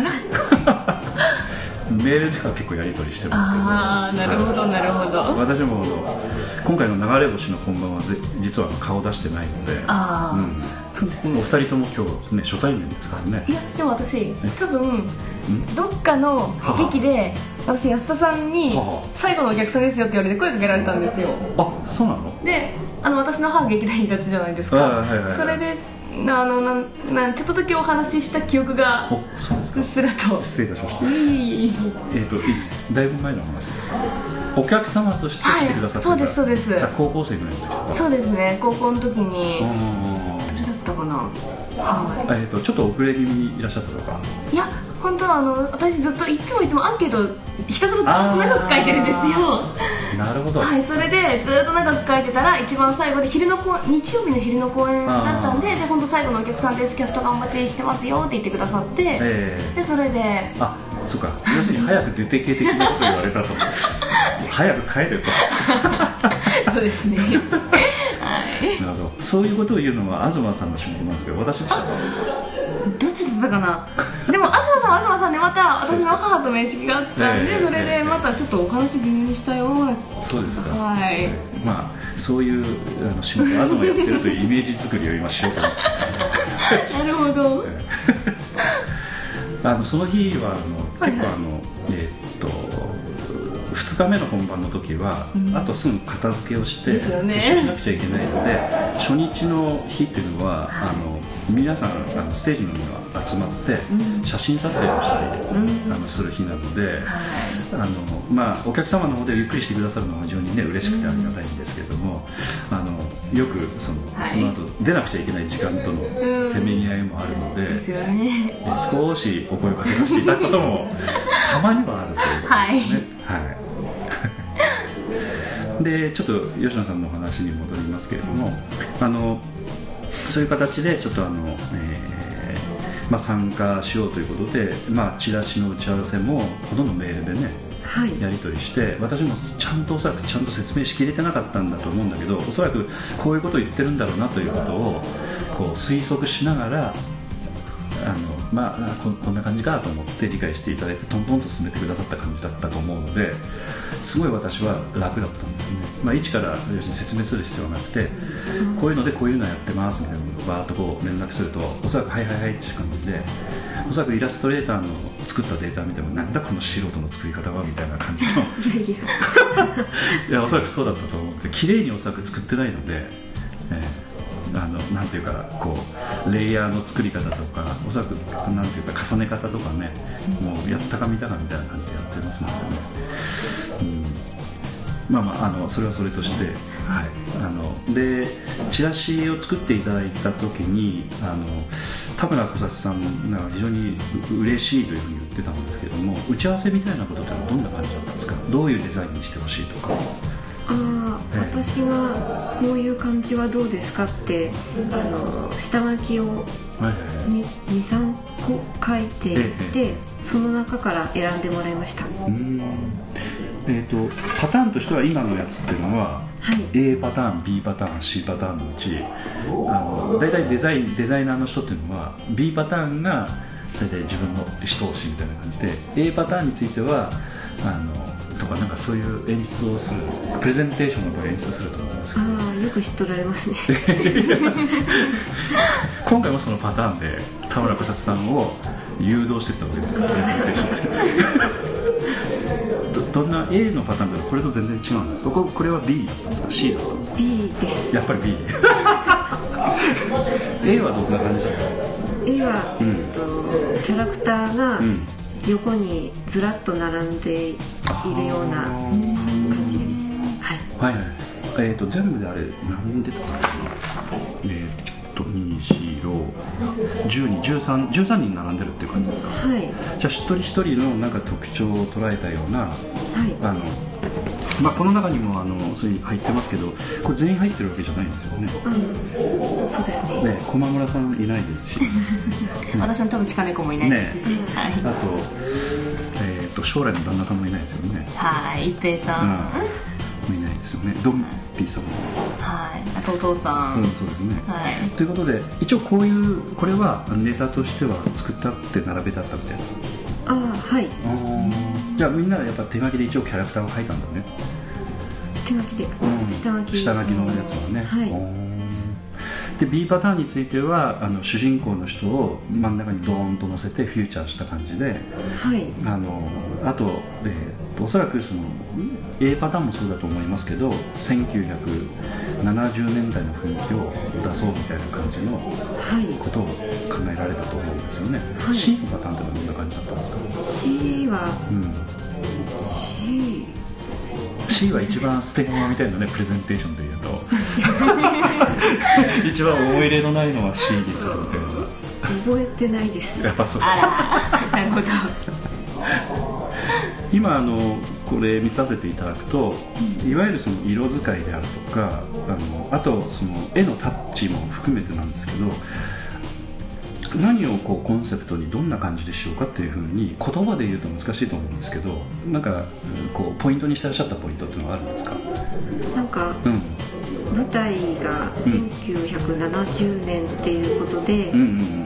Speaker 2: メールでは結構やり取りしてますけど。
Speaker 3: ああなるほどなるほど。
Speaker 2: 私も今回の流れ星の本番はぜ実は顔出してないので。
Speaker 3: ああ、
Speaker 2: うん。お
Speaker 3: そうですね。
Speaker 2: 二人とも今日ね初対面ですからね。
Speaker 3: いやでも私多分
Speaker 2: ん？
Speaker 3: どっかの劇で私安田さんに
Speaker 2: はは「
Speaker 3: 最後のお客さんですよ」って言われて声かけられたんですよ
Speaker 2: あそうなの
Speaker 3: であ。の私の母劇団員だったじゃないですか、
Speaker 2: あはいはいはい
Speaker 3: それであのなんなんちょっとだけお話しした記憶が
Speaker 2: おそうですか。
Speaker 3: うっすらと。
Speaker 2: 失礼いたしました。
Speaker 3: いい
Speaker 2: えっ、といだいぶ前の話ですか？お客様として来てくださってた、
Speaker 3: はいそうですそうです。
Speaker 2: あ高校生ぐらいの時とか。
Speaker 3: そうですね高校の時に。
Speaker 2: あ
Speaker 3: 誰だったかなは
Speaker 2: ーえっ、とちょっと遅れ気味にいらっしゃったとか。
Speaker 3: いいや本当はあの私ずっといつもいつもアンケートひたすらずっと長く書いてるんですよ。
Speaker 2: なるほど、
Speaker 3: はいそれでずっと長く書いてたら一番最後で昼の公日曜日の昼の公演だったんでで本当最後のお客さんですキャストがお待ちしてますよって言ってくださって、
Speaker 2: え
Speaker 3: でそれで。
Speaker 2: ー、あそうか。要するに早く出てけ的なこと言われたと。早く帰れと。
Speaker 3: そうですね。はい
Speaker 2: なるほど。そういうことを言うのは東さんの仕事なんですけど私でした。か
Speaker 3: どっちだったかな？でも東さんは東さんでまた私の母と面識があったん
Speaker 2: ええ
Speaker 3: でそれでまたちょっとお話微妙にしたような
Speaker 2: そうですか。
Speaker 3: はい。
Speaker 2: まあそういうあの仕事東やってるというイメージ作りを今しようと思って。
Speaker 3: なるほど。
Speaker 2: あのその日はあの結構あの、えーっと2日目の本番の時は、あとすぐ片付けをして
Speaker 3: ね。
Speaker 2: 撤収しなくちゃいけないので初日の日っていうのは、あの皆さんあのステージのには集まって、写真撮影をしたり、あのする日なので、あのまあ、お客様の方でゆっくりしてくださるのは非常にね嬉しくてありがたいんですけども、あのよくその,、
Speaker 3: はい。
Speaker 2: その後出なくちゃいけない時間とのせめぎ合いもあるので。
Speaker 3: ですよね。
Speaker 2: えー少しお声をかけさせていただくこともたまにはあるということですね。はい。でちょっと吉野さんのお話に戻りますけれども、あのそういう形でちょっとあの、えーまあ、参加しようということで、まあ、チラシの打ち合わせもほとんどメールでね
Speaker 4: はい。
Speaker 2: やり取りして私もちゃんとおそらくちゃんと説明しきれてなかったんだと思うんだけどおそらくこういうことを言ってるんだろうなということをこう推測しながらあの、まあ、ここんな感じかと思って理解していただいてトントンと進めてくださった感じだったと思うのですごい私は楽だったんですね、まあ、一から要するに説明する必要はなくてこういうのでこういうのやってますみたいなことをバーッとこう連絡するとおそらくはいはいはいって感じでおそらくイラストレーターの作ったデータ見てもなんだこの素人の作り方はみたいな感じの
Speaker 4: いや いや。
Speaker 2: いや おそらくそうだったと思って綺麗におそらく作ってないので、えーあのなんていうかこうレイヤーの作り方とかおそらくなんていうか重ね方とかねもうやったか見たかみたいな感じでやってますのでね、うん、まあまああのそれはそれとして、はい、あのでチラシを作っていただいた時にあの田村小冊さんが非常に嬉しいというふうに言ってたんですけども打ち合わせみたいなことってどんな感じだったんですか？どういうデザインにしてほしいとか。
Speaker 4: ああ
Speaker 2: ええ
Speaker 4: 私がこういう感じはどうですかってあの下書きを
Speaker 2: はいはいはい。
Speaker 4: 23個書いてい
Speaker 2: ええ。
Speaker 4: てその中から選んでもらいました。
Speaker 2: えー、とパターンとしては今のやつっていうのは
Speaker 4: はい。
Speaker 2: A パターン B パターン C パターンのうちあの大体デザインデザイナーの人っていうのは B パターンが大体自分の一押しみたいな感じで A パターンについてはあのとかなんかそういう演出をするプレゼンテーションの場合演出すると思うんですけど。
Speaker 4: ああよく知っとられますね。
Speaker 2: 今回もそのパターンで田村小里さんを誘導していったわけですかプレゼンテーションって。どどんな A のパターンだとこれと全然違うんですか？ここれは B だったんですか？C だったんですか
Speaker 4: ？B です。
Speaker 2: やっぱり B A はどんな感じだった
Speaker 4: A は、
Speaker 2: うん。
Speaker 4: と、キャラクターが
Speaker 2: うん
Speaker 4: 横にずらっと並んでいるような感じです。はい。
Speaker 2: はいはいえっ、と全部であれ何人出たかなえっ、と2411213 13人並んでるっていう感じですか？
Speaker 4: はい。
Speaker 2: じゃあ一人一人のなんか特徴を捉えたような
Speaker 4: はい。
Speaker 2: あのまあこの中にもあのそういう入ってますけどこれ全員入ってるわけじゃないんですよね。
Speaker 4: うん。そうですね。
Speaker 2: ね駒村さんいないですし。
Speaker 3: 私の多分近猫もいないですし、はい。
Speaker 2: あと,、えー、と将来の旦那さんもいないですよね。
Speaker 3: はい。一平さん、
Speaker 2: うん。もういないですよね。ドンピーさんも。
Speaker 3: はい。あとお父さん、
Speaker 2: うんそうですね。
Speaker 3: はい。
Speaker 2: ということで一応こういうこれはネタとしては作ったって並べてあったみたいな。
Speaker 4: ああはい
Speaker 2: じゃあみんなやっぱ手書きで一応キャラクターを描いたんだね。
Speaker 4: 手書きで。
Speaker 2: うん。
Speaker 4: 下書き。
Speaker 2: 下書きのやつはね、
Speaker 4: はい。
Speaker 2: で B パターンについてはあの主人公の人を真ん中にドーンと乗せてフューチャーした感じで
Speaker 4: はい。
Speaker 2: あのあと,、えーとおそらくその A パターンもそうだと思いますけど1970年代の雰囲気を出そうみたいな感じの
Speaker 4: はい。
Speaker 2: ことを考えられたと思うんですよね、
Speaker 4: はい。
Speaker 2: C のパターンってのはどんな感じだったんですか、
Speaker 4: C は
Speaker 2: うん、
Speaker 4: C
Speaker 2: は一番捨て駒みたいなねプレゼンテーションで言うと。一番思い入れのないのは C にするみたいな。
Speaker 4: 覚えてないです。
Speaker 2: やっぱそう。
Speaker 3: あらなるほど。
Speaker 2: 今あのこれ見させていただくと、いわゆるその色使いであるとかあのあとその絵のタッチも含めてなんですけど何をこうコンセプトにどんな感じでしようかっていうふうに言葉で言うと難しいと思うんですけどなんかうんこうポイントにしてらっしゃったポイントっていうのはあるんですか？
Speaker 4: なんか
Speaker 2: うん。
Speaker 4: 舞台が1970年っていうことで、
Speaker 2: うん。うん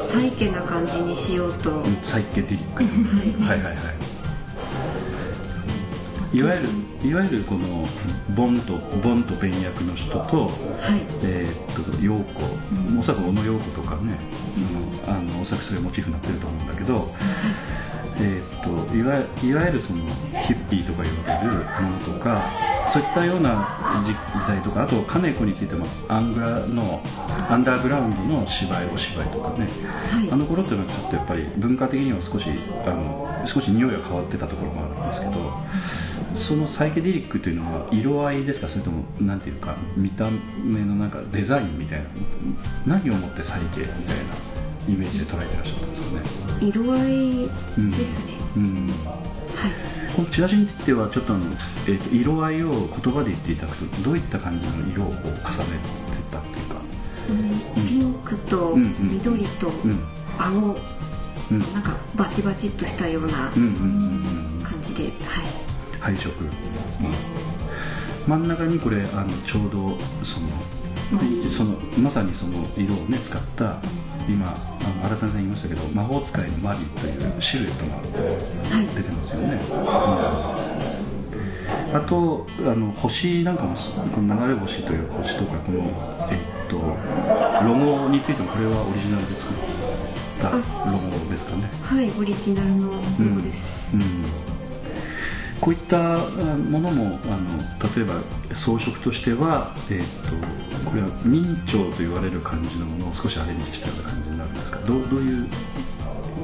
Speaker 4: サイケな感じにしようと、
Speaker 2: うんうんサイケデリックはいはいはいいわゆるいわゆるこのボンとボンとベン役の人と
Speaker 4: はい。
Speaker 2: えーっと陽子、おそらく小野陽子とかね、あのあのおそらくそれモチーフになってると思うんだけど、えーっといわいわゆるそのヒッピーとか言われるものとかそういったような時時代とかあと金子についてもアングラのアンダーグラウンドの芝居お芝居とかね、
Speaker 4: はい。
Speaker 2: あの頃っていうのはちょっとやっぱり文化的には少しあの少し匂いが変わってたところもあるんですけどそのサイケデリックというのは色合いですか？それともなんていうか見た目のなんかデザインみたいな何をもってサイケみたいなイメージで捉えてらっしゃったんですかね？
Speaker 4: 色合いですね、
Speaker 2: うん。
Speaker 4: はい。
Speaker 2: このチラシについてはちょっとあの、えーと色合いを言葉で言っていただくとどういった感じの色を重ねてたっていうか？
Speaker 4: うん。ピンクと
Speaker 2: うんうん。
Speaker 4: 緑と
Speaker 2: うん。
Speaker 4: 青、
Speaker 2: うん。
Speaker 4: なんかバチバチっとしたような
Speaker 2: うんうんうんうん。
Speaker 4: 感じで、はい
Speaker 2: 配色、真ん中にこれあのちょうどそのそのまさにその色をね使った今あの新田さん言いましたけど魔法使いのマリーというシルエットが出てますよね、うん。あとあの星なんかもすこの流れ星という星とかこのえっとロゴについてもこれはオリジナルで作ったロゴですかね。
Speaker 4: はいオリジナルのロゴです、
Speaker 2: うんこういったあものもあの例えば装飾としては、えー、とこれは明朝と言われる感じのものを少しアレンジしたような感じになるんですか？どうどういう？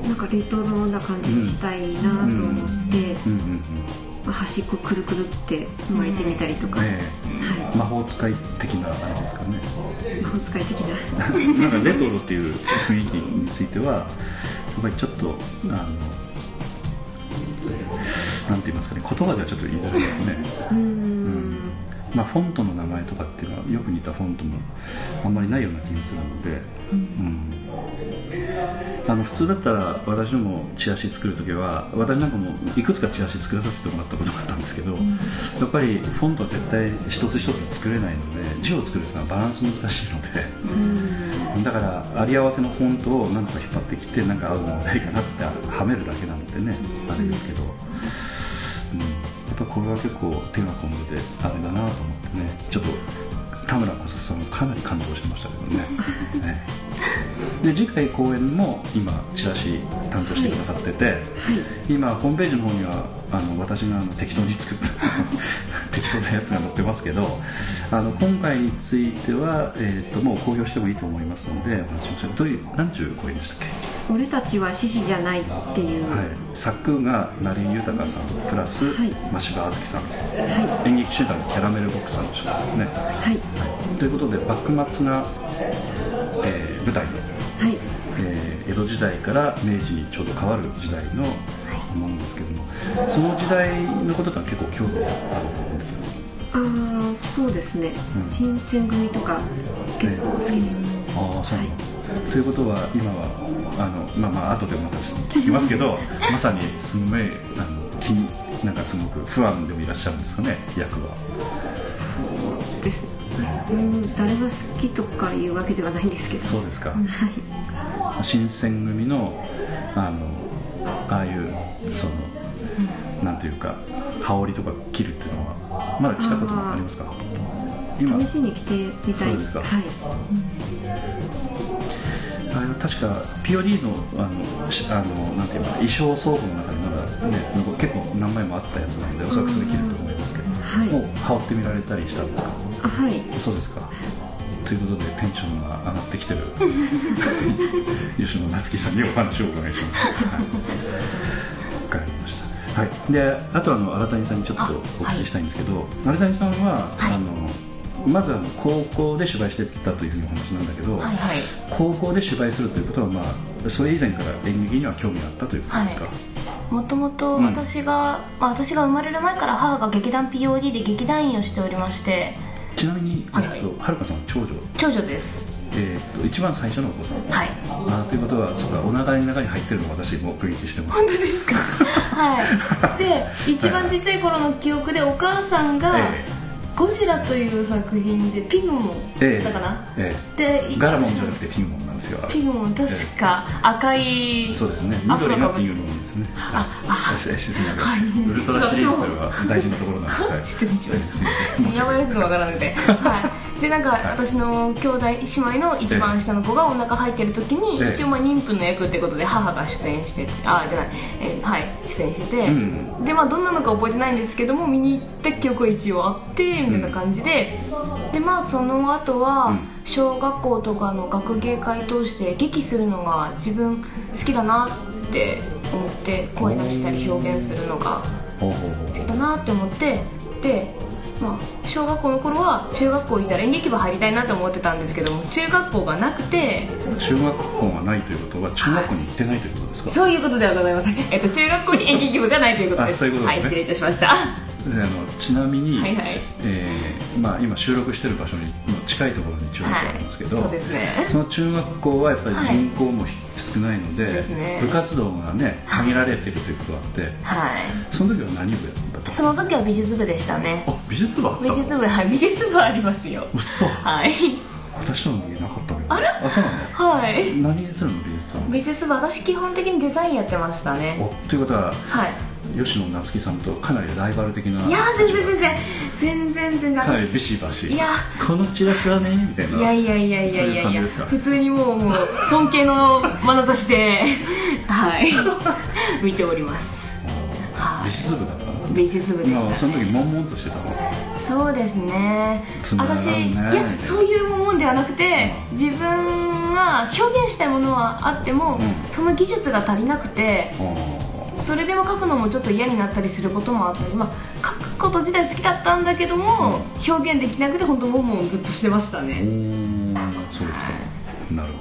Speaker 4: なんかレトロな感じにしたいなと思って、端っこくるくるって巻いてみたりとか、
Speaker 2: え
Speaker 4: は
Speaker 2: え魔法使い的なあれですかね？
Speaker 4: い魔法使い的な。
Speaker 2: なんかレトロっていう雰囲気についてはやっぱりちょっとあのなんて言いますかね言葉ではちょっと言いづらいですね。
Speaker 4: うーん。
Speaker 2: まあ、フォントの名前とかっていうのはよく似たフォントもあんまりないような気がするので、うん。あの普通だったら私どもチラシ作るときは私なんかもいくつかチラシ作らさせてもらったことがあったんですけど、やっぱりフォントは絶対一つ一つ作れないので字を作るっていうのはバランス難しいので、だからあり合わせのフォントをなんとか引っ張ってきてなんか合うものないかなっつってはめるだけなのでねあれですけど、うん、やっぱこれは結構手が込んでてあれだなと思ってねちょっと田村小さんもかなり感動してましたけどね。ね で次回公演も今チラシ担当してくださってて、今ホームページの方にはあの私があの適当に作った 適当なやつが載ってますけどあの今回については、えー、ともう公表してもいいと思いますのでお話しましょうどういう何ちゅう公演でしたっけ？
Speaker 4: 俺たちは獅子じゃないっていう、
Speaker 2: はい、作が成井豊さんプラス、
Speaker 4: はい。
Speaker 2: 真柴あずきさん、
Speaker 4: は
Speaker 2: 演劇集団キャラメルボックスの人ですね、
Speaker 4: い。はい。
Speaker 2: ということで幕末が、えー舞台。の、
Speaker 4: はい。
Speaker 2: えー江戸時代から明治にちょうど変わる時代のものですけどもその時代のこととは結構興味があるんですか？
Speaker 4: ああそうですね、
Speaker 2: うん。
Speaker 4: 新選組とか結構好き。で、
Speaker 2: ああそうなの、ということは今はあのまあまあ後でまた聞きますけど まさにすんごいあの気になんかすごく不安でもいらっしゃるんですかね役は。
Speaker 4: そうですね。うん誰が好きとかいうわけではないんですけど。
Speaker 2: そうですか、
Speaker 4: はい。
Speaker 2: 新選組のあのああいうそのなんていうか羽織とか着るっていうのはまだ着たことありますか？今
Speaker 4: 試しに着てみたい
Speaker 2: そうですか。
Speaker 4: はい
Speaker 2: あれは確か POD のあのしあのなんて言いますか衣装倉庫の中にまだね結構何枚もあったやつなのでおそらくそれ着ると思いますけど、
Speaker 4: はい。
Speaker 2: もう羽織ってみられたりしたんですか？
Speaker 4: あはい。
Speaker 2: そうですか。ということでテンションが上がってきてる。吉野夏樹さんにお話をお伺いします、はい、わかりました。はい。であとあの新谷さんにちょっとお聞きしたいんですけど、新谷さんは、あのまずあの高校で芝居してたというふうにお話なんだけど、
Speaker 3: はいはい。
Speaker 2: 高校で芝居するということは、まあ、それ以前から演劇には興味があったということですか、
Speaker 3: もともと
Speaker 2: うん。
Speaker 3: 私が、まあ、私が生まれる前から母が劇団 POD で劇団員をしておりまして。
Speaker 2: ちなみに、
Speaker 3: はい。はい
Speaker 2: えっと、はるかさんは長女、
Speaker 3: 長女です。
Speaker 2: えっと一番最初のお子さん
Speaker 3: は？い。
Speaker 2: あーということはそうかお腹の中に入ってるのを私目撃してます。
Speaker 3: 本当ですか？はい。で一番ちっちゃい頃の記憶でお母さんが
Speaker 2: え「
Speaker 3: ゴジラ」という作品でピグモン
Speaker 2: ええ。
Speaker 3: だかな、
Speaker 2: え
Speaker 3: で
Speaker 2: えガラモンじゃなくてピンモンなんですよ
Speaker 3: ピグモン確か赤い
Speaker 2: そうですね。緑がピンモンですね。
Speaker 3: ああはい。
Speaker 2: ウルトラシリーズというのは大事なところなの で、はい。
Speaker 3: 失礼しまわからなくてはいでなんか、
Speaker 2: い。
Speaker 3: 私の兄弟姉妹の一番下の子がお腹入ってる時に、
Speaker 2: ええ。
Speaker 3: 一応まあ妊婦の役ってことで母が出演しててあじゃない、えーはい。出演してて、
Speaker 2: うん
Speaker 3: でまあどんなのか覚えてないんですけども見に行った記憶は一応あってみたいな感じで、でまあその後は、
Speaker 2: うん。
Speaker 3: 小学校とかの学芸会通して劇するのが自分好きだなって思って声出したり表現するのが好きだなって思ってでまあ小学校の頃は中学校行ったら演劇部入りたいなって思ってたんですけども中学校がなくて
Speaker 2: 中学校がないということは中学校に行ってないということですか、
Speaker 3: そういうことではございません、えっと、中学校に演劇部がないということです。
Speaker 2: あそういうことですね。
Speaker 3: はい失礼いたしました
Speaker 2: であのちなみに、
Speaker 3: はいはい。
Speaker 2: えーまあ、今収録してる場所にの近いところに中学校あるんですけど、
Speaker 3: そうですね。
Speaker 2: その中学校はやっぱり人口もひ少ないので,、
Speaker 3: ね。
Speaker 2: 部活動がね限られてるということがあって
Speaker 3: はい。
Speaker 2: その時は何部やった
Speaker 3: その時は美術部でしたね。
Speaker 2: あ美術部あった
Speaker 3: 美
Speaker 2: の
Speaker 3: 術部はい。美術部ありますよ。
Speaker 2: 嘘。
Speaker 3: はい。
Speaker 2: 私の時なかったけどあら？あそうなの？
Speaker 3: はい。
Speaker 2: 何するの美術は
Speaker 3: 美術部私基本的にデザインやってましたね。
Speaker 2: おということは
Speaker 3: はい
Speaker 2: 吉野夏樹さんとかなりライバル的ない
Speaker 3: や全然全然。全然全然。
Speaker 2: かなり
Speaker 3: 私
Speaker 2: ビシバシ。
Speaker 3: いや
Speaker 2: このチラシはねみたいな。い
Speaker 3: やいやいやいやいやいや。普通にもうもう尊敬の眼差しで はい。見ております。はい。
Speaker 2: 美術部だったんですね。
Speaker 3: 美術部でした、
Speaker 2: まあその
Speaker 3: ね、
Speaker 2: 時悶々としてたの？
Speaker 3: そうですね。私いやそういうもんではなくて自分が表現したいものはあっても、
Speaker 2: うん。
Speaker 3: その技術が足りなくて
Speaker 2: あ
Speaker 3: それでも書くのもちょっと嫌になったりすることもあったり、まあ、書くこと自体好きだったんだけども、表現できなくて本当もんもんずっとしてました
Speaker 2: ー
Speaker 3: ね、
Speaker 2: そうですか。なるほ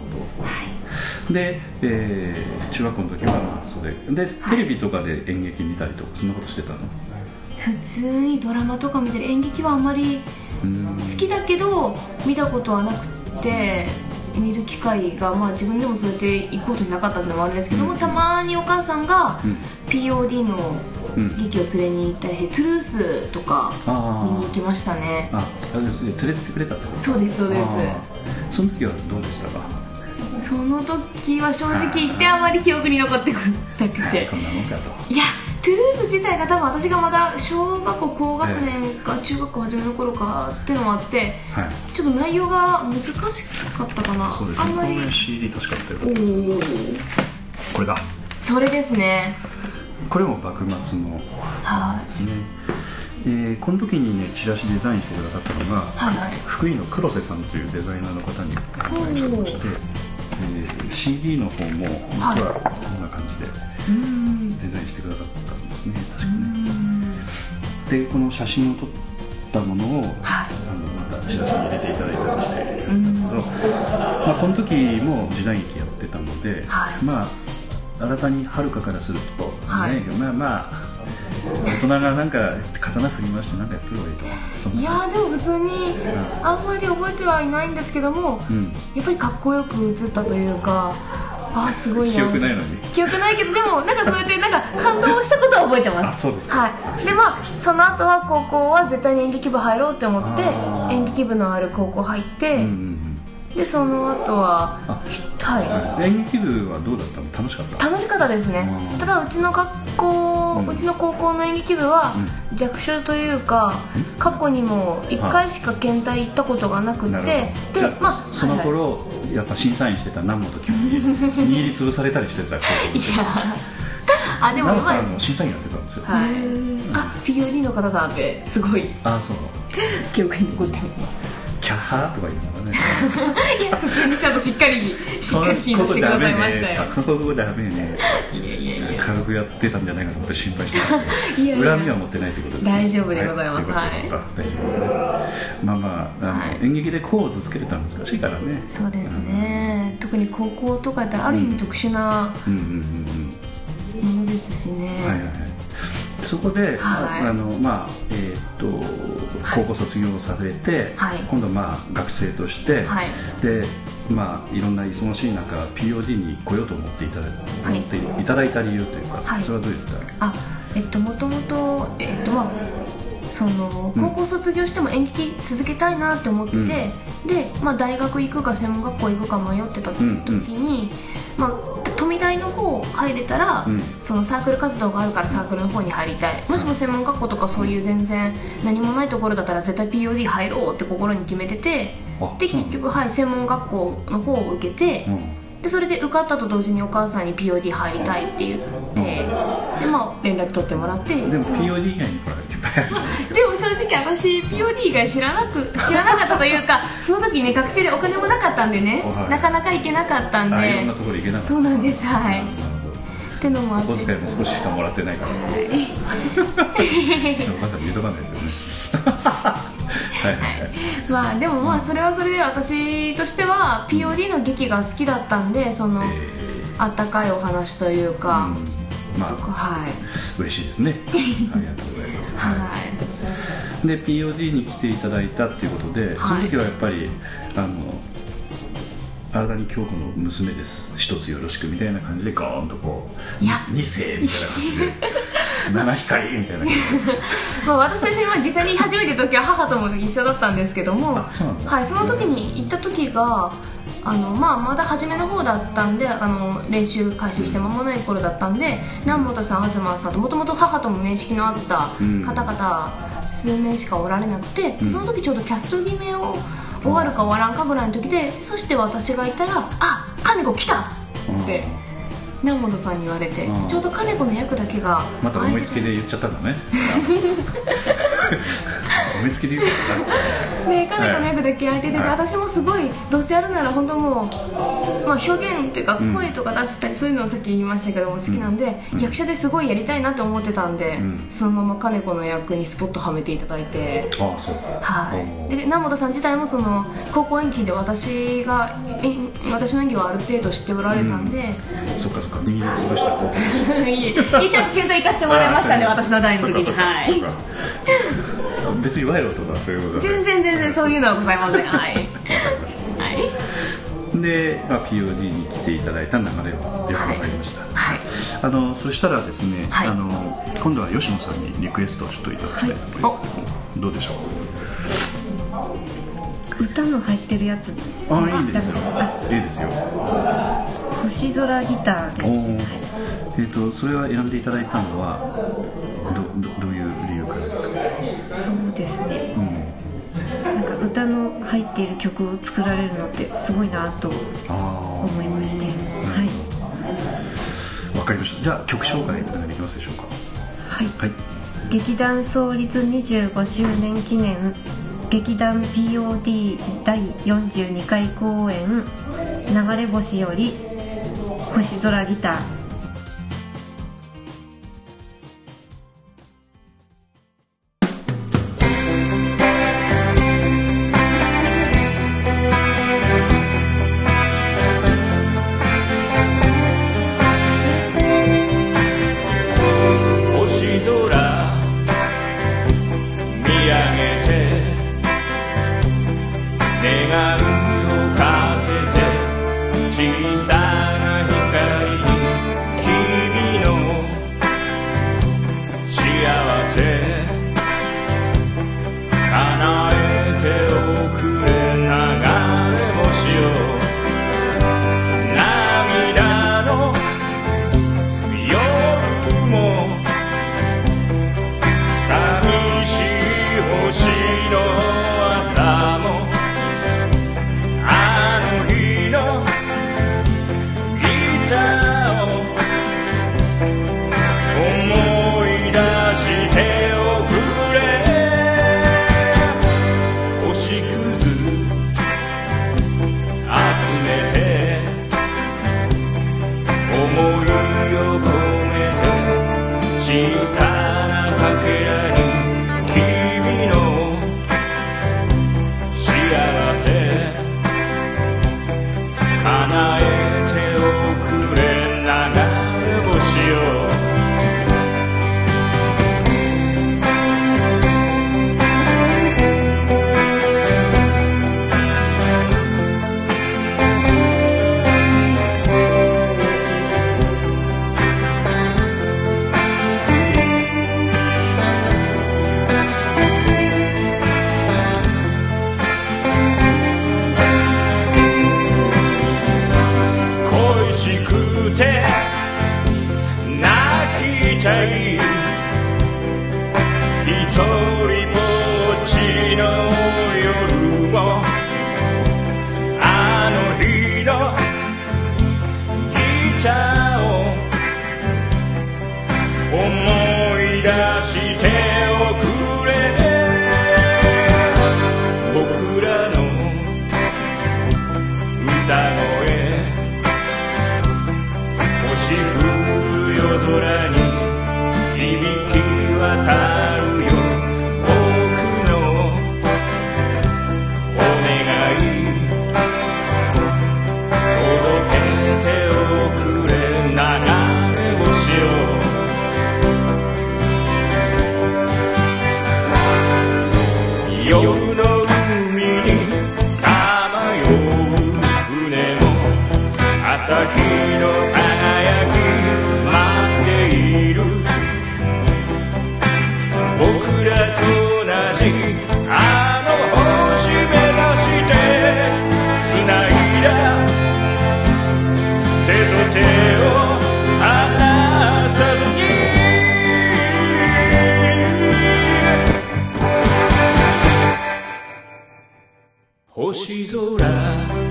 Speaker 2: ど。で、えー中学校の時はまあそれ。でテレビとかで演劇見たりとかそんなことしてたの？
Speaker 3: 普通にドラマとか見てる。演劇はあんまり好きだけど見たことはなくて見る機会が、まあ、自分でもそうやって行くことじゃなかったっていうのもあるんですけども、たまにお母さんが
Speaker 2: うん。
Speaker 3: POD の
Speaker 2: うん
Speaker 3: 劇を連れに行ったりして、トゥルースとか見に行きましたね。
Speaker 2: ああ連れてってくれたってこと？
Speaker 3: そうですそうです。
Speaker 2: その時はどうでしたか？
Speaker 3: その時は正直言ってあまり記憶に残ってこなくて。
Speaker 2: こんなもんかと。
Speaker 3: いやトゥルース自体が多分私がまだ小学校高学年か中学校初めの頃かっていうのもあって
Speaker 2: はい。
Speaker 3: ちょっと内容が難しかったかな。
Speaker 2: そうです
Speaker 3: あんまり。
Speaker 2: ねこの CD 確かあった
Speaker 3: お
Speaker 2: よ
Speaker 3: お
Speaker 2: これだ
Speaker 3: それですね。
Speaker 2: これも幕末のや
Speaker 3: は
Speaker 2: つですね、えーこの時にねチラシデザインしてくださったのが、
Speaker 3: はいはい。
Speaker 2: 福井の黒瀬さんというデザイナーの方にデザインしてまして、えー CD の方も実はこんな感じで
Speaker 3: うん。
Speaker 2: デザインしてくださったんですね。確かね。でこの写真を撮ったものを、
Speaker 3: はい。
Speaker 2: あのまたチラシに入れていただいたりして。るん。ですけど、まあ、この時も時代劇やってたので、
Speaker 3: はい。
Speaker 2: まあ新たにはるかからすると時
Speaker 3: はい。
Speaker 2: 代劇はまあまあ大人がなんか刀振り回してなんかやってる方がいいと。い
Speaker 3: やーでも普通にあんまり覚えてはいないんですけども
Speaker 2: うん。
Speaker 3: やっぱりかっこよく映ったというかあーすごいな。
Speaker 2: 記憶ないのに。
Speaker 3: 記憶ないけどでもなんかそうやってなんか感動したことは覚えてます。
Speaker 2: あそうですか。
Speaker 3: はい。でまあその後は高校は絶対に演劇部入ろうって思って演劇部のある高校入って、
Speaker 2: うんうんうん
Speaker 3: でその後は
Speaker 2: あ
Speaker 3: は
Speaker 2: 演劇部はどうだったの？楽しかった？
Speaker 3: い楽しかったですね。
Speaker 2: うん。
Speaker 3: ただうちの学校、
Speaker 2: う
Speaker 3: うんちの高校の演劇部は弱小というか過去にも1回しか県大行ったことがなくてでまあ
Speaker 2: その
Speaker 3: はいはい。
Speaker 2: 頃、やっぱ審査員してた南本教に握りつぶされたりしてた
Speaker 3: いや。あでも
Speaker 2: 奈さんも審査員やってたんですよ、
Speaker 3: あはい。あ POD の方だってすごい。
Speaker 2: あそう。
Speaker 3: 記憶に残っております
Speaker 2: キャッハーとか言いながらね
Speaker 3: ちゃんとしっかりしっかり審査してくださいましたよ。
Speaker 2: このダメね。
Speaker 3: いやいやいや。
Speaker 2: 軽くやってたんじゃないかと思って心配してましたけ
Speaker 3: いや。
Speaker 2: 恨みは持ってないということですね。
Speaker 3: 大丈夫でございます。
Speaker 2: はい、よかったよかった大丈夫で。すねまあまああの、
Speaker 3: はい。
Speaker 2: 演劇でこうつけるとは難しいからね。
Speaker 3: そうですね。特に高校とかやったらある意味特殊な
Speaker 2: うんうんうんうん。
Speaker 3: ものですしね、
Speaker 2: はいはいはいそこで、
Speaker 3: はい。
Speaker 2: あのまあえーっと高校卒業されて、
Speaker 3: はい。
Speaker 2: 今度まあ学生として、
Speaker 3: はい。
Speaker 2: でまあいろんな忙しい中 POD に来ようと思っていただ,、
Speaker 3: はい。
Speaker 2: 思っていただいた理由というか、
Speaker 3: はい。
Speaker 2: それはどういった？
Speaker 3: あえっともともとえっとまあその
Speaker 2: うん。
Speaker 3: 高校卒業しても演劇続けたいなって思ってて、で、まあ、大学行くか専門学校行くか迷ってた時に、まあ、富大の方入れたら、
Speaker 2: うん。
Speaker 3: そのサークル活動があるからサークルの方に入りたい。もしも専門学校とかそういう全然何もないところだったら絶対 POD 入ろうって心に決めててで結局、はい、専門学校の方を受けて、
Speaker 2: うん。
Speaker 3: でそれで受かったと同時にお母さんに POD 入りたいって言ってで、まあ、連絡取ってもらって
Speaker 2: でも POD 以外にほらいっぱいあるじゃないですか。
Speaker 3: でも正直私 POD 以外知らなく知らなかったというか その時ね学生でお金もなかったんでね、
Speaker 2: はい。
Speaker 3: なかなか行けなかったん
Speaker 2: あいろんな
Speaker 3: で
Speaker 2: ところ行けなかった。
Speaker 3: そうなんですはい。ってのもあって。
Speaker 2: お小遣いも少ししかもらってないから。お母さんに言うとかないとねはいはい。はい
Speaker 3: まあでもまあそれはそれで私としては POD の劇が好きだったんでその
Speaker 2: え
Speaker 3: あったかいお話という
Speaker 2: ー
Speaker 3: か、
Speaker 2: うんまあ
Speaker 3: はい。
Speaker 2: 嬉しいですね。ありがとうございます。
Speaker 3: はい。
Speaker 2: で POD に来ていただいたっていうことで、その時はやっぱりあの新たに京子の娘です。一つよろしくみたいな感じでガーンとこう
Speaker 3: いや。
Speaker 2: 二世みたいな感じで 七光みたいな
Speaker 3: まあ、私と一緒にまあ実際に初めて時は母とも一緒だったんですけどもはい、その時に行った時があの、まあ、まだ初めの方だったんであの練習開始して間もない頃だったんで南本さん東さんともともと母とも面識のあった方々数名しかおられなくて、
Speaker 2: うん
Speaker 3: その時ちょうどキャスト決めを終わるか終わらんかぐらいの時でそして私がいたら「あ金子来た!」って南本さんに言われて
Speaker 2: うん。
Speaker 3: ちょうど金子の役だけが
Speaker 2: また思いつきで言っちゃったんだね 思いつきで言っちゃった
Speaker 3: で彼の役だけ空いてて、
Speaker 2: はい。
Speaker 3: 私もすごいどうせやるなら本当もう、まあ、表現っていうか
Speaker 2: うん。
Speaker 3: 声とか出したり、そういうのをさっき言いましたけども好きなんで、
Speaker 2: うん。
Speaker 3: 役者ですごいやりたいなと思ってたんで、
Speaker 2: うん。
Speaker 3: そのまま金子の役にスポットはめていただいて。
Speaker 2: ああそう。
Speaker 3: はい、で南本さん自体もその高校演技で私がえ私の演技はある程度知っておられたんで、
Speaker 2: そっかそっか握りつぶした高校
Speaker 3: いえいえちゃんと検討行かせてもらいましたね 私の代の時にはい
Speaker 2: 別に。賄賂とかそういうことは
Speaker 3: 全然全然そういうのはございません。はい、はい。
Speaker 2: で、まあ、POD に来ていただいた流れはよくわかりました、
Speaker 3: はい。
Speaker 2: あのそしたらですね、
Speaker 3: はい。
Speaker 2: あの今度は吉野さんにリクエストをちょっといただきたいと。思い。ますけども、どうでしょう？
Speaker 5: 歌の入ってるやつ。
Speaker 2: あいいですよ。
Speaker 5: あ。
Speaker 2: いいですよ
Speaker 5: 星空ギターで
Speaker 2: えー、とそれは選んでいただいたのはどどどういう理由からですか、
Speaker 5: そうですね。
Speaker 2: うん、
Speaker 5: なんか歌の入っている曲を作られるのってすごいなと
Speaker 2: あ
Speaker 5: 思いまして。はい。
Speaker 2: あわかりました。じゃあ曲紹介お願いできますでしょうか？
Speaker 5: はい。
Speaker 2: はい。
Speaker 5: 劇団創立25周年記念劇団 POD 第42回公演「流れ星」より「星空ギター」
Speaker 6: 星空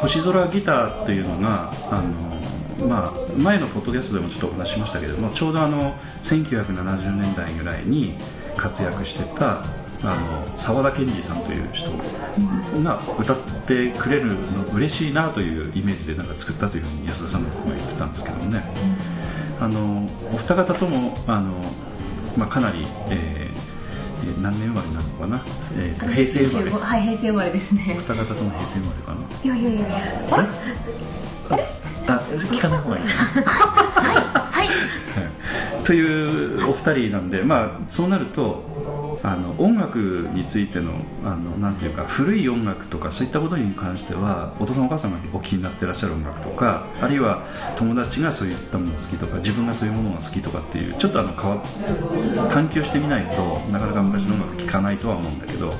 Speaker 6: 星空
Speaker 2: ギターっていうのがあのまあ、前のポッドキャストでもちょっとお話ししましたけれどもちょうどあの1970年代ぐらいに活躍してたあの沢田研二さんという人が歌ってくれるの嬉しいなというイメージでなんか作ったというふうに安田さんの方が言ってたんですけどもね、あのお二方ともあの、まあ、かなり、えーー何年生まれなのかな、えーと平成生まれ。
Speaker 3: 25はい平成生まれですね。
Speaker 2: 二方とも平成生まれかな？い
Speaker 4: やいやいや。いや
Speaker 2: あ聞かない方がいい
Speaker 3: はい。
Speaker 2: はい。というお二人なんで、まあ、そうなるとあの音楽についてのあのなんていうか古い音楽とかそういったことに関してはお父さんお母さんがお気になってらっしゃる音楽とかあるいは友達がそういったものが好きとか自分がそういうものが好きとかっていうちょっとあの変わ探求してみないとなかなか昔の音楽聴かないとは思うんだけど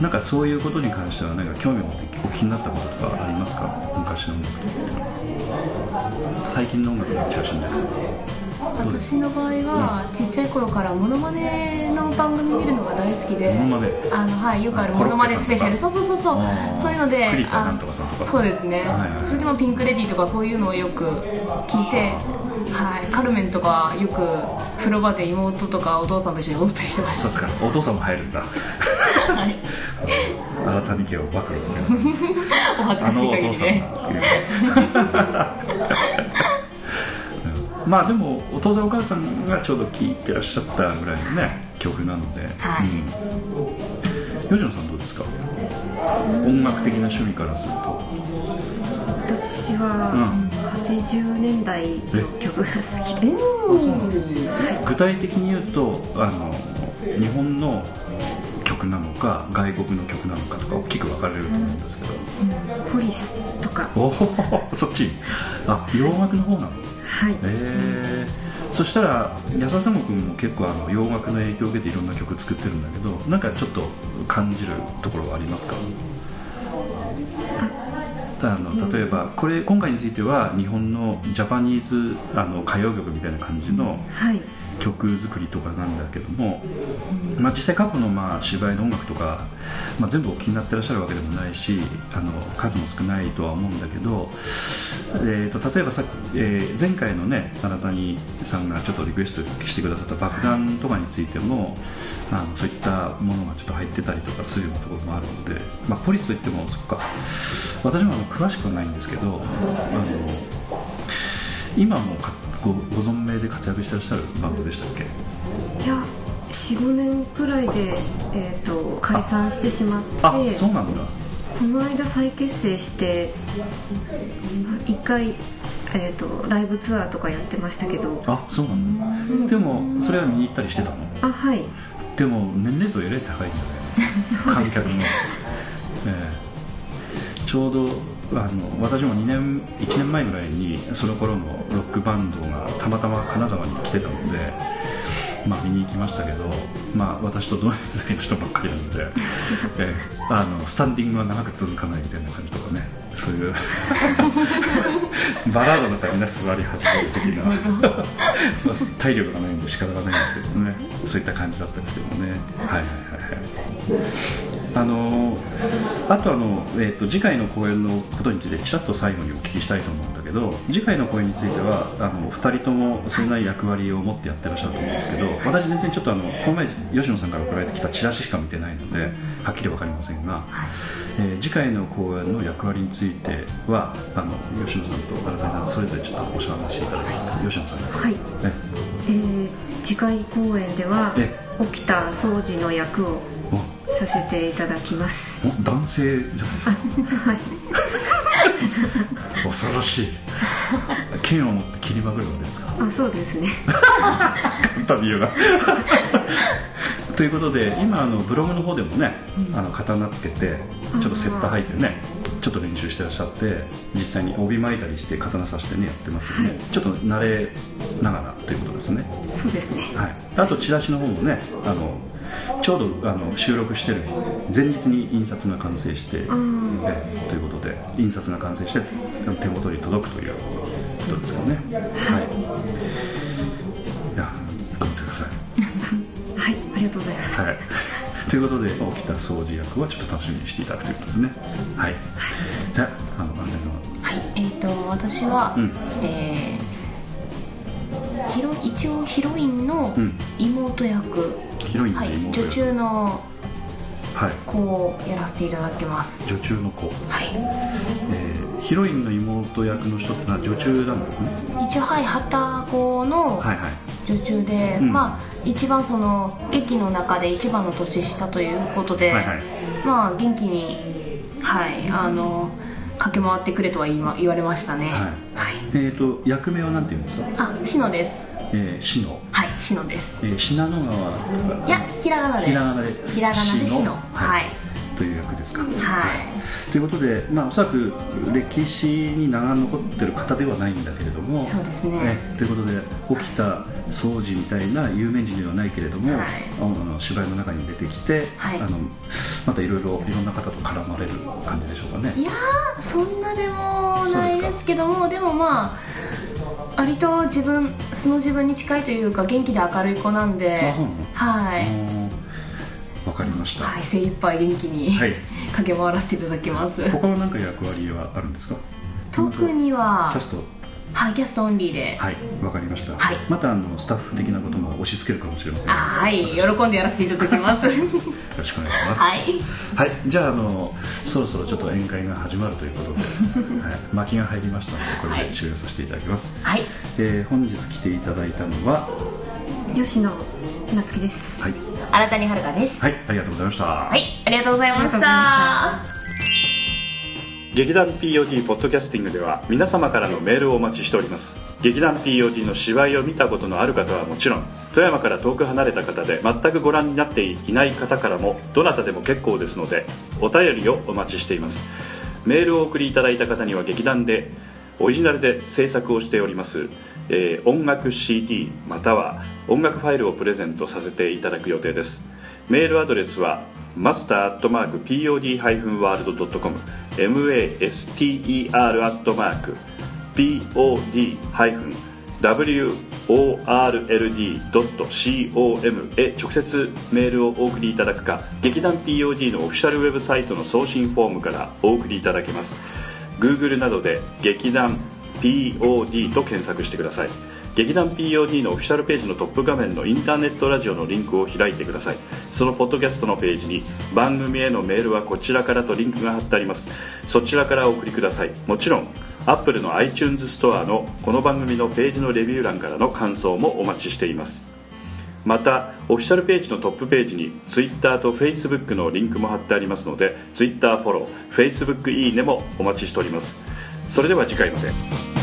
Speaker 2: なんかそういうことに関してはなんか興味を持ってお気になったこととかありますか？昔の音楽とかって。いうのは最近の音楽が中心ですか？
Speaker 3: 私の場合はちっちゃい頃からモノマネの番組見るのが大好きであのはいよくある
Speaker 2: あ
Speaker 3: モノマネ
Speaker 2: コロッケさんとか。
Speaker 3: スペシャル。そうそうそうそう。そういうのでそうですね、それでもピンク・レディーとかそういうのをよく聞いてはい。カルメンとかよく風呂場で妹とかお父さんと一緒に踊ったりしてまし
Speaker 2: そうですか。お父さんも入るんだ。
Speaker 3: たはい。
Speaker 2: 新たに家を暴露。
Speaker 3: お恥ず
Speaker 2: あ
Speaker 3: かしい
Speaker 2: のお父さん
Speaker 3: 限りで
Speaker 2: っていう。うんまあでもお父さんお母さんがちょうど聴いてらっしゃったぐらいのね曲なので、
Speaker 3: はい。
Speaker 2: うん、吉野さんどうですか？音楽的な趣味からすると。
Speaker 4: 私は80年代の曲が好きです、
Speaker 2: 具体的に言うとあの日本の曲なのか外国の曲なのかとか大きく分かれると思うんですけど、
Speaker 4: ポリスとか。
Speaker 2: おお そっち？あ洋楽の方なの？
Speaker 4: はい。
Speaker 2: えー、そしたら安田佐吾君も結構あの洋楽の影響を受けていろんな曲作ってるんだけどなんかちょっと感じるところはありますか？あの例えばこれ今回については日本のジャパニーズあの歌謡曲みたいな感じの
Speaker 4: はい
Speaker 2: 曲作りとかなんだけども、まあ、実際過去のまあ芝居の音楽とか、まあ、全部お気になってらっしゃるわけでもないしあの数も少ないとは思うんだけど、えー、と例えばさ、えー前回のね新たにさんがちょっとリクエストしてくださった爆弾とかについてもあのそういったものがちょっと入ってたりとかするようなところもあるので、まあ、ポリスといってもそっか。私もあの詳しくはないんですけどあの今もかごご存命で活躍してらっしゃるバンドでしたっけ？
Speaker 4: いや45年くらいで、えー、と解散してしまって
Speaker 2: あそうなんだ。
Speaker 4: この間再結成して一回、えー、とライブツアーとかやってましたけど。
Speaker 2: あそうなんだ。でもそれは見に行ったりしてたの？
Speaker 4: あはい。
Speaker 2: でも年齢層えらい高いんだね。観客の、ええちょうどあの私も2年1年前ぐらいにその頃のロックバンドがたまたま金沢に来てたのでまあ見に行きましたけど、まあ、私と同年代の人ばっかりなので、えあのスタンディングは長く続かないみたいな感じとかねそういう バラードだったらみんな座り始める的な ま体力がないんで仕方がないんですけどねそういった感じだったんですけどね。はいはいはいはい。あのあとあの、えー、と次回の公演のことについてちらっと最後にお聞きしたいと思うんだけど次回の公演についてはあの2人ともそれな役割を持ってやってらっしゃると思うんですけど私全然ちょっとあのこの前吉野さんから送られてきたチラシしか見てないのではっきり分かりませんが、えー次回の公演の役割についてはあの吉野さんと新田さんそれぞれちょっとお話しいただけますか？吉野さん。
Speaker 4: はい、
Speaker 2: え
Speaker 4: え。ー次回公演では
Speaker 2: え
Speaker 4: 起きた掃除の役を
Speaker 2: お
Speaker 4: させていただきます。
Speaker 2: お男性じゃないですか。
Speaker 4: はい。
Speaker 2: 恐ろしい。剣を持って切りまくるわけですか。
Speaker 4: あそうですね。
Speaker 2: 簡単に言うな。ということで今あのブログの方でもね、あの刀つけてちょっとセッター履いてねちょっと練習してらっしゃって実際に帯巻いたりして刀刺してねやってますよね、
Speaker 4: はい。
Speaker 2: ちょっと慣れながらということですね。
Speaker 4: そうですね。
Speaker 2: はい、あとチラシの方もねあのちょうどあの収録してる前日に印刷が完成して、えということで印刷が完成して手元に届くということですかね。はい。いや頑張ってください。
Speaker 4: はいありがとうございます。
Speaker 2: はいということで起きた掃除役はちょっと楽しみにしていただくということですね。はい。じゃああの安さんは
Speaker 3: はい。えっ、と私は、
Speaker 2: うん。
Speaker 3: えー一応ヒロインの
Speaker 2: うん。
Speaker 3: 妹役、
Speaker 2: ヒロインの
Speaker 3: はい。
Speaker 2: 妹役。
Speaker 3: 女中の
Speaker 2: はい。
Speaker 3: 子をやらせていただきます。
Speaker 2: 女中の子、
Speaker 3: はい。
Speaker 2: えーヒロインの妹役の人ってのは女中なんですね。
Speaker 3: 一応はい。旗子の
Speaker 2: はいはい。
Speaker 3: 女中で、
Speaker 2: うん。
Speaker 3: まあ一番その劇の中で一番の年下ということで、
Speaker 2: はいはい。
Speaker 3: まあ元気にはいあの駆け回ってくれとは言言われましたね。
Speaker 2: はい。
Speaker 3: はい。
Speaker 2: えー、と役名は何て言うんですか、
Speaker 3: あ篠です。
Speaker 2: えー、篠、
Speaker 3: はい篠です。
Speaker 2: えー、信濃川
Speaker 3: いやひらがなで。
Speaker 2: ひらがなで。
Speaker 3: ひらがなで篠はい
Speaker 2: という役ですか。
Speaker 3: はい。
Speaker 2: ということで、まあ、おそらく歴史に名が残ってる方ではないんだけれども。
Speaker 3: そうですね。
Speaker 2: えということで起きた掃除みたいな有名人ではないけれども、
Speaker 3: はい。
Speaker 2: あの芝居の中に出てきて、
Speaker 3: はい。
Speaker 2: あのまたいろいろいろんな方と絡まれる感じでしょうかね。
Speaker 3: いやーそんなでもないですけどもでもまあ割と自分素の自分に近いというか元気で明るい子なんではい、
Speaker 2: わかりました、
Speaker 3: はい、精一杯元気に、
Speaker 2: はい。
Speaker 3: 駆け回らせていただきます。
Speaker 2: 他は何か役割はあるんですか？
Speaker 3: 特には
Speaker 2: キャスト。
Speaker 3: はいキャストオンリーで、
Speaker 2: はいわかりました、
Speaker 3: はい。
Speaker 2: またあのスタッフ的なことも押し付けるかもしれません。
Speaker 3: あはい喜んでやらせていただきます。
Speaker 2: よろしくお願いします。
Speaker 3: はい。
Speaker 2: はい、じゃああのそろそろちょっと宴会が始まるということで、はい、巻きが入りましたのでこれで終了させていただきます、
Speaker 3: はい。
Speaker 2: えー本日来ていただいたのは
Speaker 4: 吉野夏樹です。
Speaker 2: はい、
Speaker 3: 新谷遥です。
Speaker 2: はい、ありがとうございました、
Speaker 3: はいありがとうございました。
Speaker 2: 劇団 POD ポッドキャスティングでは皆様からのメールをお待ちしております。劇団 POD の芝居を見たことのある方はもちろん富山から遠く離れた方で全くご覧になっていない方からもどなたでも結構ですのでお便りをお待ちしています。メールをお送りいただいた方には劇団でオリジナルで制作をしております、えー音楽 CD または音楽ファイルをプレゼントさせていただく予定ですメールアドレスはマスターアットマーク POD-world.com master-POD-world.com orld.com へ直接メールをお送りいただくか劇団 POD のオフィシャルウェブサイトの送信フォームからお送りいただけます Google などで劇団 POD と検索してください劇団 POD のオフィシャルページのトップ画面のインターネットラジオのリンクを開いてください。そのポッドキャストのページに番組へのメールはこちらからとリンクが貼ってあります。そちらからお送りください。もちろん Apple の iTunes ストアのこの番組のページのレビュー欄からの感想もお待ちしています。またオフィシャルページのトップページに Twitter と Facebook のリンクも貼ってありますので Twitter フォロー Facebook いいねもお待ちしております。それでは次回まで。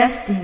Speaker 1: Justin.